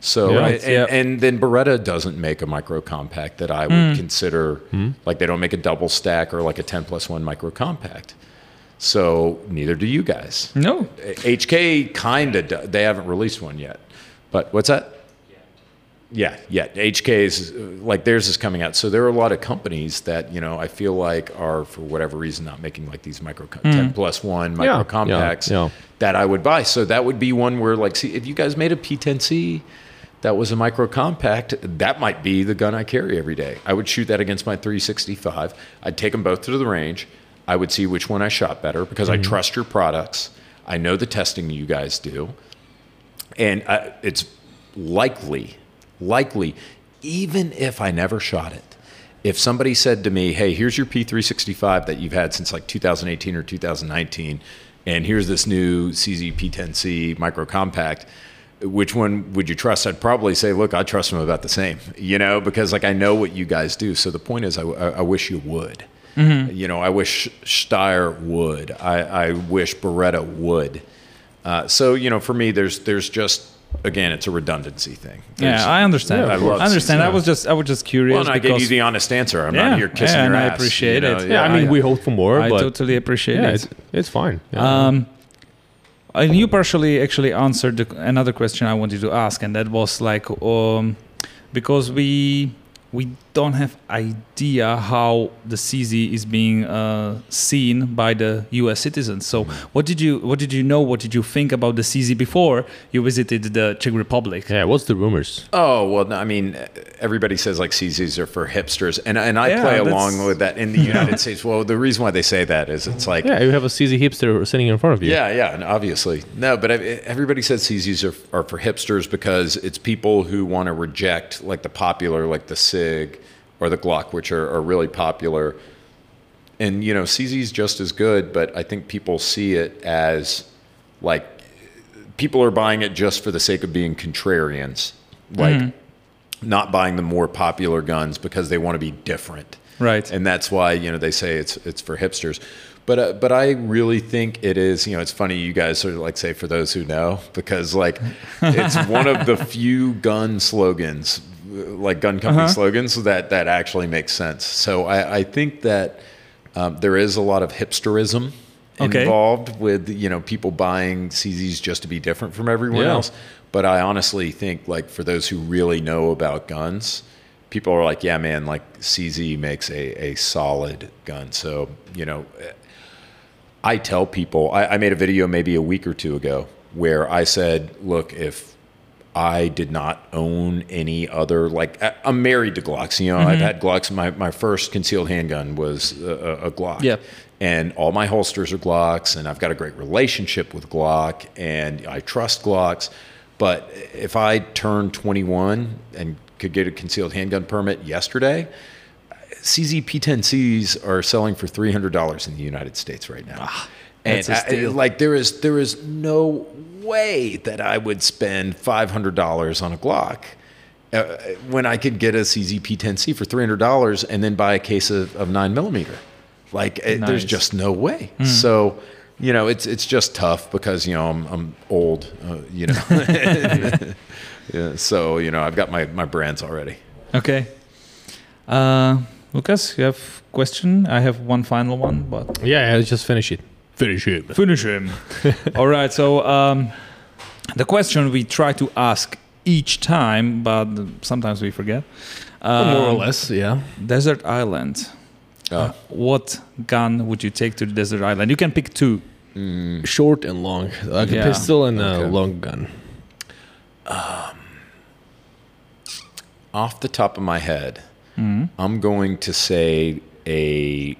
So Yeah. and, Yeah. and then Beretta doesn't make a micro compact that I would hmm. consider hmm. like they don't make a double stack or like a 10 plus one micro compact. So neither do you guys. No. HK kind of they haven't released one yet. But what's that? Yeah, yeah. HK is uh, like theirs is coming out. So there are a lot of companies that you know I feel like are for whatever reason not making like these micro ten plus one micro Yeah, yeah, compacts yeah. that I would buy. So that would be one where like, see, if you guys made a P10C that was a micro compact, that might be the gun I carry every day. I would shoot that against my 365. I'd take them both to the range. I would see which one I shot better because I trust your products. I know the testing you guys do and uh, it's likely, likely, even if I never shot it, if somebody said to me, "Hey, here's your P365 that you've had since like 2018 or 2019, and here's this new CZ P10C micro compact." Which one would you trust? I'd probably say, look, I trust them about the same, you know, because like I know what you guys do. So the point is, I, I, wish you would. You know, I wish Steyr would. I, I wish Beretta would. Uh, so you know, for me, there's there's just again, it's a redundancy thing. Yeah, I understand. I love I understand. I was just I was just curious. Well, and I gave you the honest answer. I'm Yeah, not here kissing yeah, your and I appreciate you know? it. Yeah, I mean, I- we hope for more, I totally appreciate yeah, it. it's, it's fine. Yeah. Um, and you partially actually answered the, another question I wanted to ask, and that was like, um, because we we don't have idea how the CZ is being uh, seen by the U.S. citizens. So, what did you what did you know? What did you think about the CZ before you visited the Czech Republic? yeah, what's the rumors? Oh well, I mean, everybody says like CZs are for hipsters, and and I Yeah, play along with that in the United States. Well, the reason why they say that is it's like Yeah, you have a CZ hipster sitting in front of you. Yeah, yeah, and obviously. No, but everybody says CZs are, are for hipsters because it's people who want to reject like the popular, like the SIG or the Glock, which are, are really popular. And, you know, CZ's just as good, but I think people see it as like people are buying it just for the sake of being contrarians, like not buying the more popular guns because they want to be different Right. and that's why you know they say it's it's for hipsters. But uh, but I really think it is. You know, it's funny you guys sort of like say for those who know because like it's one of the few gun slogans, like gun company slogans that that actually makes sense. So I, I think that um, there is a lot of hipsterism Okay. involved with you know people buying CZs just to be different from everyone Yeah. else. But I honestly think like for those who really know about guns, people are like, yeah, man, like CZ makes a, a solid gun. So, you know, I tell people, I, I made a video maybe a week or two ago where I said, look, if I did not own any other, like, I'm married to Glocks. You know, I've mm-hmm. had Glocks. My, my first concealed handgun was a, a Glock. Yep. And all my holsters are Glocks, and I've got a great relationship with Glock, and I trust Glocks. But if I turned 21 and could get a concealed handgun permit yesterday, CZ P10Cs are selling for $300 in the United States right now. Ah, and that's a I- like there is there is no way that I would spend $500 on a Glock. Uh, when I could get a CZ P10C for $300 and then buy a case of, of 9 millimeter. Like, it, there's just no way. So, you know, it's it's just tough because, you know, I'm, I'm old, uh, you know. yeah, so, you know, I've got my, my brands already. Okay. Uh, Lucas, you have question? I have one final one, but Yeah, yeah, just finish it. Finish him. finish him. All right. So um, the question we try to ask each time, but sometimes we forget. Um, More or less, yeah. Desert Island. Oh. What gun would you take to the desert island? You can pick two. Short and long, like Yeah. a pistol and a long gun. Um, Off the top of my head, Mm-hmm. I'm going to say a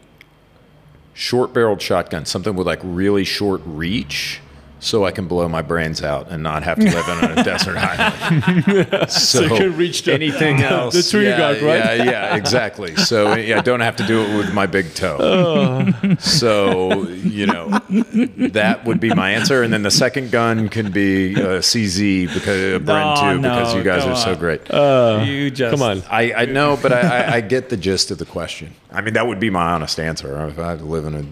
short barreled shotgun, something with like really short reach. So I can blow my brains out and not have to live on a desert island. So, you can reach the- anything else. the trigger yeah, guard, right? Yeah, yeah, exactly. So yeah, I don't have to do it with my big toe. Oh. So you know, that would be my answer. And then the second gun can be uh, CZ because uh, Bren No, too, because you guys come are so on. great. you just Come on. I, I know, but I, I, I get the gist of the question. I mean, that would be my honest answer if I had to live in a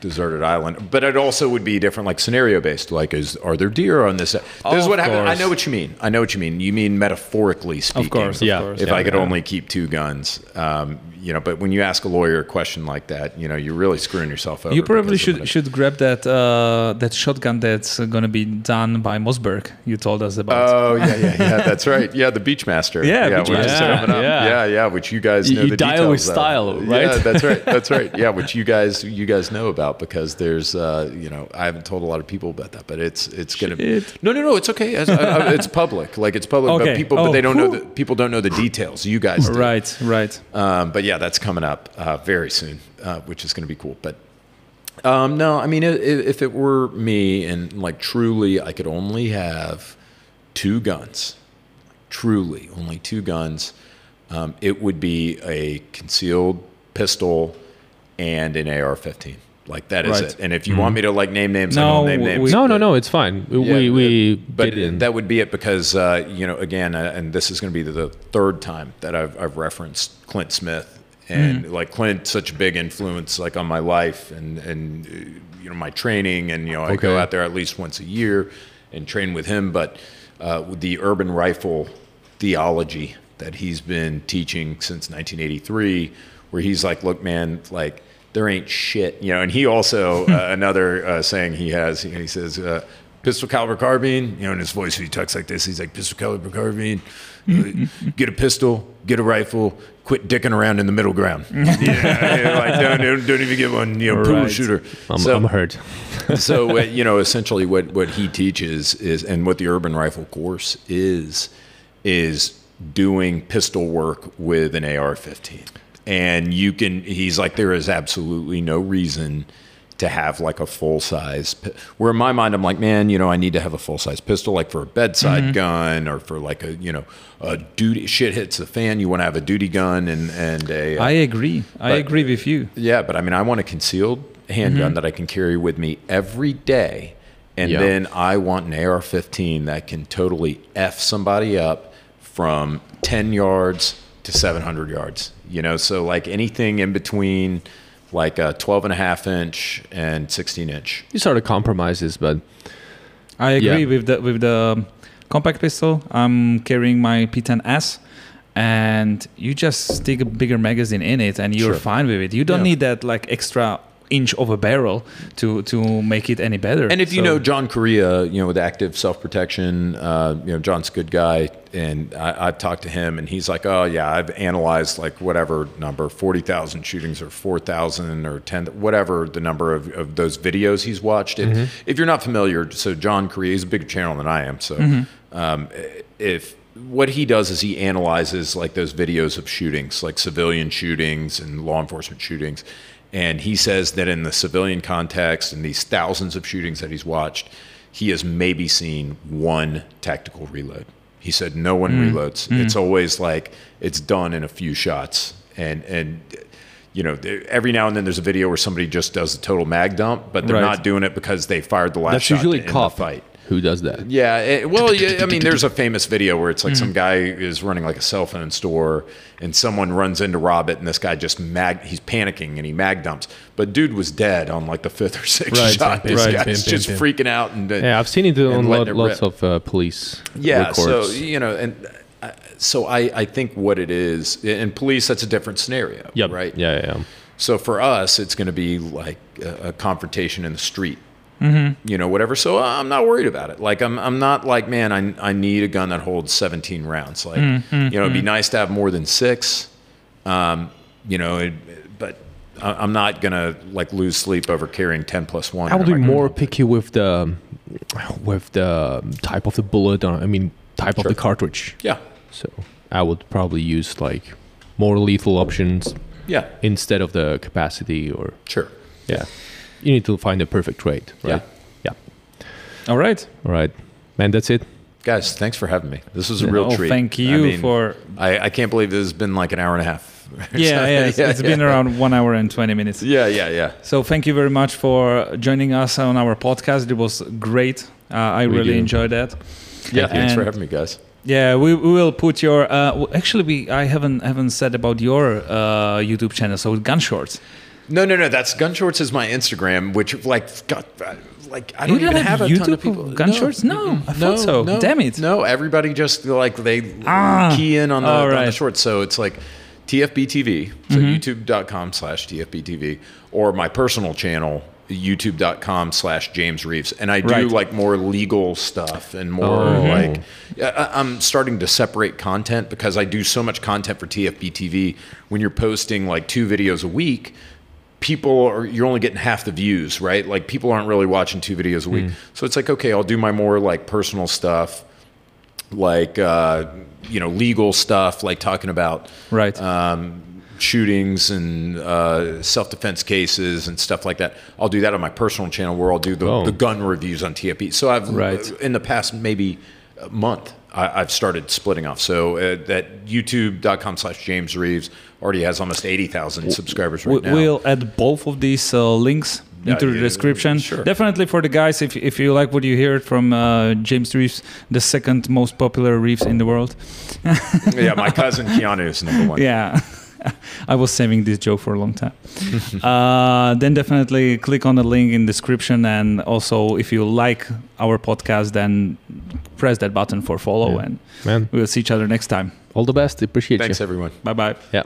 deserted island. But it also would be different, like scenario based. Like, is are there deer on this? This is what happened. I know what you mean. I know what you mean. You mean metaphorically speaking. Of course, of Yeah. course. If Yeah, I could yeah. only keep two guns, um, you know. But when you ask a lawyer a question like that, you know, you're really screwing yourself over. You probably should should grab that uh, that shotgun that's going to be done by Mossberg. You told us about. Oh yeah, yeah, yeah. That's right. Yeah, the Beachmaster. Yeah, Beachmaster. coming up. Yeah. yeah, yeah. Which you guys know you the dial with details of. style, right? Yeah, that's right. That's right. Yeah, which you guys you guys know about because there's uh, you know I haven't told a lot of people about that, but it's it's gonna. Shit. No, no, no. It's okay. It's, I- I- it's public. Like it's public, Okay. but people, Oh, but they don't know the people don't know the details. You guys, do. right, right. Um, but yeah, that's coming up uh, very soon, uh, which is going to be cool. But um, no, I mean, if it were me and like truly, I could only have two guns, truly only two guns, um, it would be a concealed pistol and an AR-15. Like that is Right. it. And if you want me to like name names, I No, don't name we- names. No, no, but- no, it's fine. yeah, we we but that would be it because uh, you know again, uh, and this is going to be the third time that I've, I've referenced Clint Smith, and Mm. like Clint, such a big influence like on my life and and uh, you know my training, and you know I go out there at least once a year and train with him, but. uh, the urban rifle theology that he's been teaching since 1983, where he's like, look, man, like there ain't shit, you know. And he also uh, another uh, saying he has, he says, uh, pistol caliber carbine, you know, in his voice he talks like this. He's like, pistol caliber carbine, get a pistol, get a rifle, quit dicking around in the middle ground. yeah, yeah, like don't, don't, don't even get one, you know, pool Right. shooter. I'm, So- I'm hurt. so uh, you know essentially what what he teaches is and what the urban rifle course is is doing pistol work with an AR-15 and you can he's like there is absolutely no reason to have like a full size where in my mind I'm like man you know I need to have a full size pistol like for a bedside gun or for like a you know a duty shit hits the fan you want to have a duty gun and and a uh, I agree. I But- agree with you. yeah, but I mean, I want a concealed handgun that I can carry with me every day. And Yeah. then I want an AR 15 that can totally F somebody up from 10 yards to 700 yards. You know, so like anything in between like a 12 and a half inch and 16 inch. These are the compromises, but I agree Yeah. with the with the compact pistol. I'm carrying my P10S, and you just stick a bigger magazine in it, and you're Sure. fine with it. You don't Yeah. need that like extra inch of a barrel to to make it any better. And if you know John Correia, you know, with active self protection, uh, you know, John's a good guy. And I, I've talked to him, and he's like, oh, yeah, I've analyzed like whatever number 40,000 shootings or 4,000 or 10, whatever the number of, of those videos he's watched. If, if you're not familiar, so John Correia is a bigger channel than I am. So um, if what he does is he analyzes like those videos of shootings, like civilian shootings and law enforcement shootings. And he says that in the civilian context and these thousands of shootings that he's watched, he has maybe seen one tactical reload. He said no one hmm. reloads. Hmm. It's always like it's done in a few shots. And and you know, every now and then there's a video where somebody just does a total mag dump, but they're Right. not doing it because they fired the last that's shot usually cop the fight. Who does that. Yeah, it, well, yeah, I mean, there's a famous video where it's like some guy is running like a cell phone store, and someone runs in to rob it, and this guy just mag, he's panicking and he mag dumps, but dude was dead on like the fifth or sixth Right, shot. bam, This bam, guy's bam, just bam, freaking out, and uh, Yeah, I've seen it on lot, it lots of uh, police yeah, records. so you know, and uh, so I, I think what it is, in police, that's a different scenario, Yep. right? Yeah, yeah, yeah. So for us, it's going to be like a confrontation in the street. Mm-hmm. You know, whatever. So I'm not worried about it. Like I'm, I'm not like, man, I, I need a gun that holds 17 rounds. Like, Mm-hmm. you know, it'd be nice to have more than six. Um, you know, it, but I- I'm not gonna like lose sleep over carrying 10 plus one. I would in be my- more picky with the with the type of the bullet. Or, I mean, type of the cartridge. Yeah, So I would probably use like more lethal options yeah, instead of the capacity or sure. yeah. You need to find the perfect trade, right? Yeah. all right. All right, man. That's it. Guys, thanks for having me. This was a real Oh, treat. thank I you mean, for I, I can't believe this has been like an hour and a half. yeah, yeah. It's, it's been around one hour and twenty minutes. Yeah, yeah, yeah. So thank you very much for joining us on our podcast. It was great. Uh, I We really do. enjoyed that. Yeah, thanks for having me, guys. Yeah, we, we will put your. Uh, actually, we I haven't haven't said about your uh, YouTube channel. So gun shorts. No, no, no. That's Gun Shorts is my Instagram, which like got like I don't don't have, have a ton YouTube of people. Gun Shorts? No, I thought so. No, Damn it. No, everybody just like they Ah, key in on the, all on the shorts. So it's like TFB TV, so Mm-hmm. YouTube.com slash TFB TV, or my personal channel. YouTube.com slash James Reeves. And I do Right. like more legal stuff and more Oh. like, I- I'm starting to separate content because I do so much content for TFB TV. When you're posting like two videos a week, people are you're only getting half the views, right? Like people aren't really watching two videos a week. So it's like, okay, I'll do my more like personal stuff, like uh, you know, legal stuff, like talking about Right. um, shootings and uh, self-defense cases and stuff like that. I'll do that on my personal channel where I'll do the, Oh. the gun reviews on TFB. So I've Right. in the past maybe a month. I, I've started splitting off. So uh, that YouTube.com slash James Reeves already has almost 80,000 subscribers right now. We'll add both of these uh, links Yeah, into the description. sure. Definitely for the guys, if, if you like what you heard from uh, James Reeves, the second most popular Reeves in the world. yeah, my cousin Keanu is number one. Yeah. I was saving this joke for a long time. uh, then definitely click on the link in description, and also if you like our podcast, then press that button for follow, Yeah. and Man, we will see each other next time. all the best. Appreciate Thanks, you. Thanks, everyone. Bye bye. Yeah.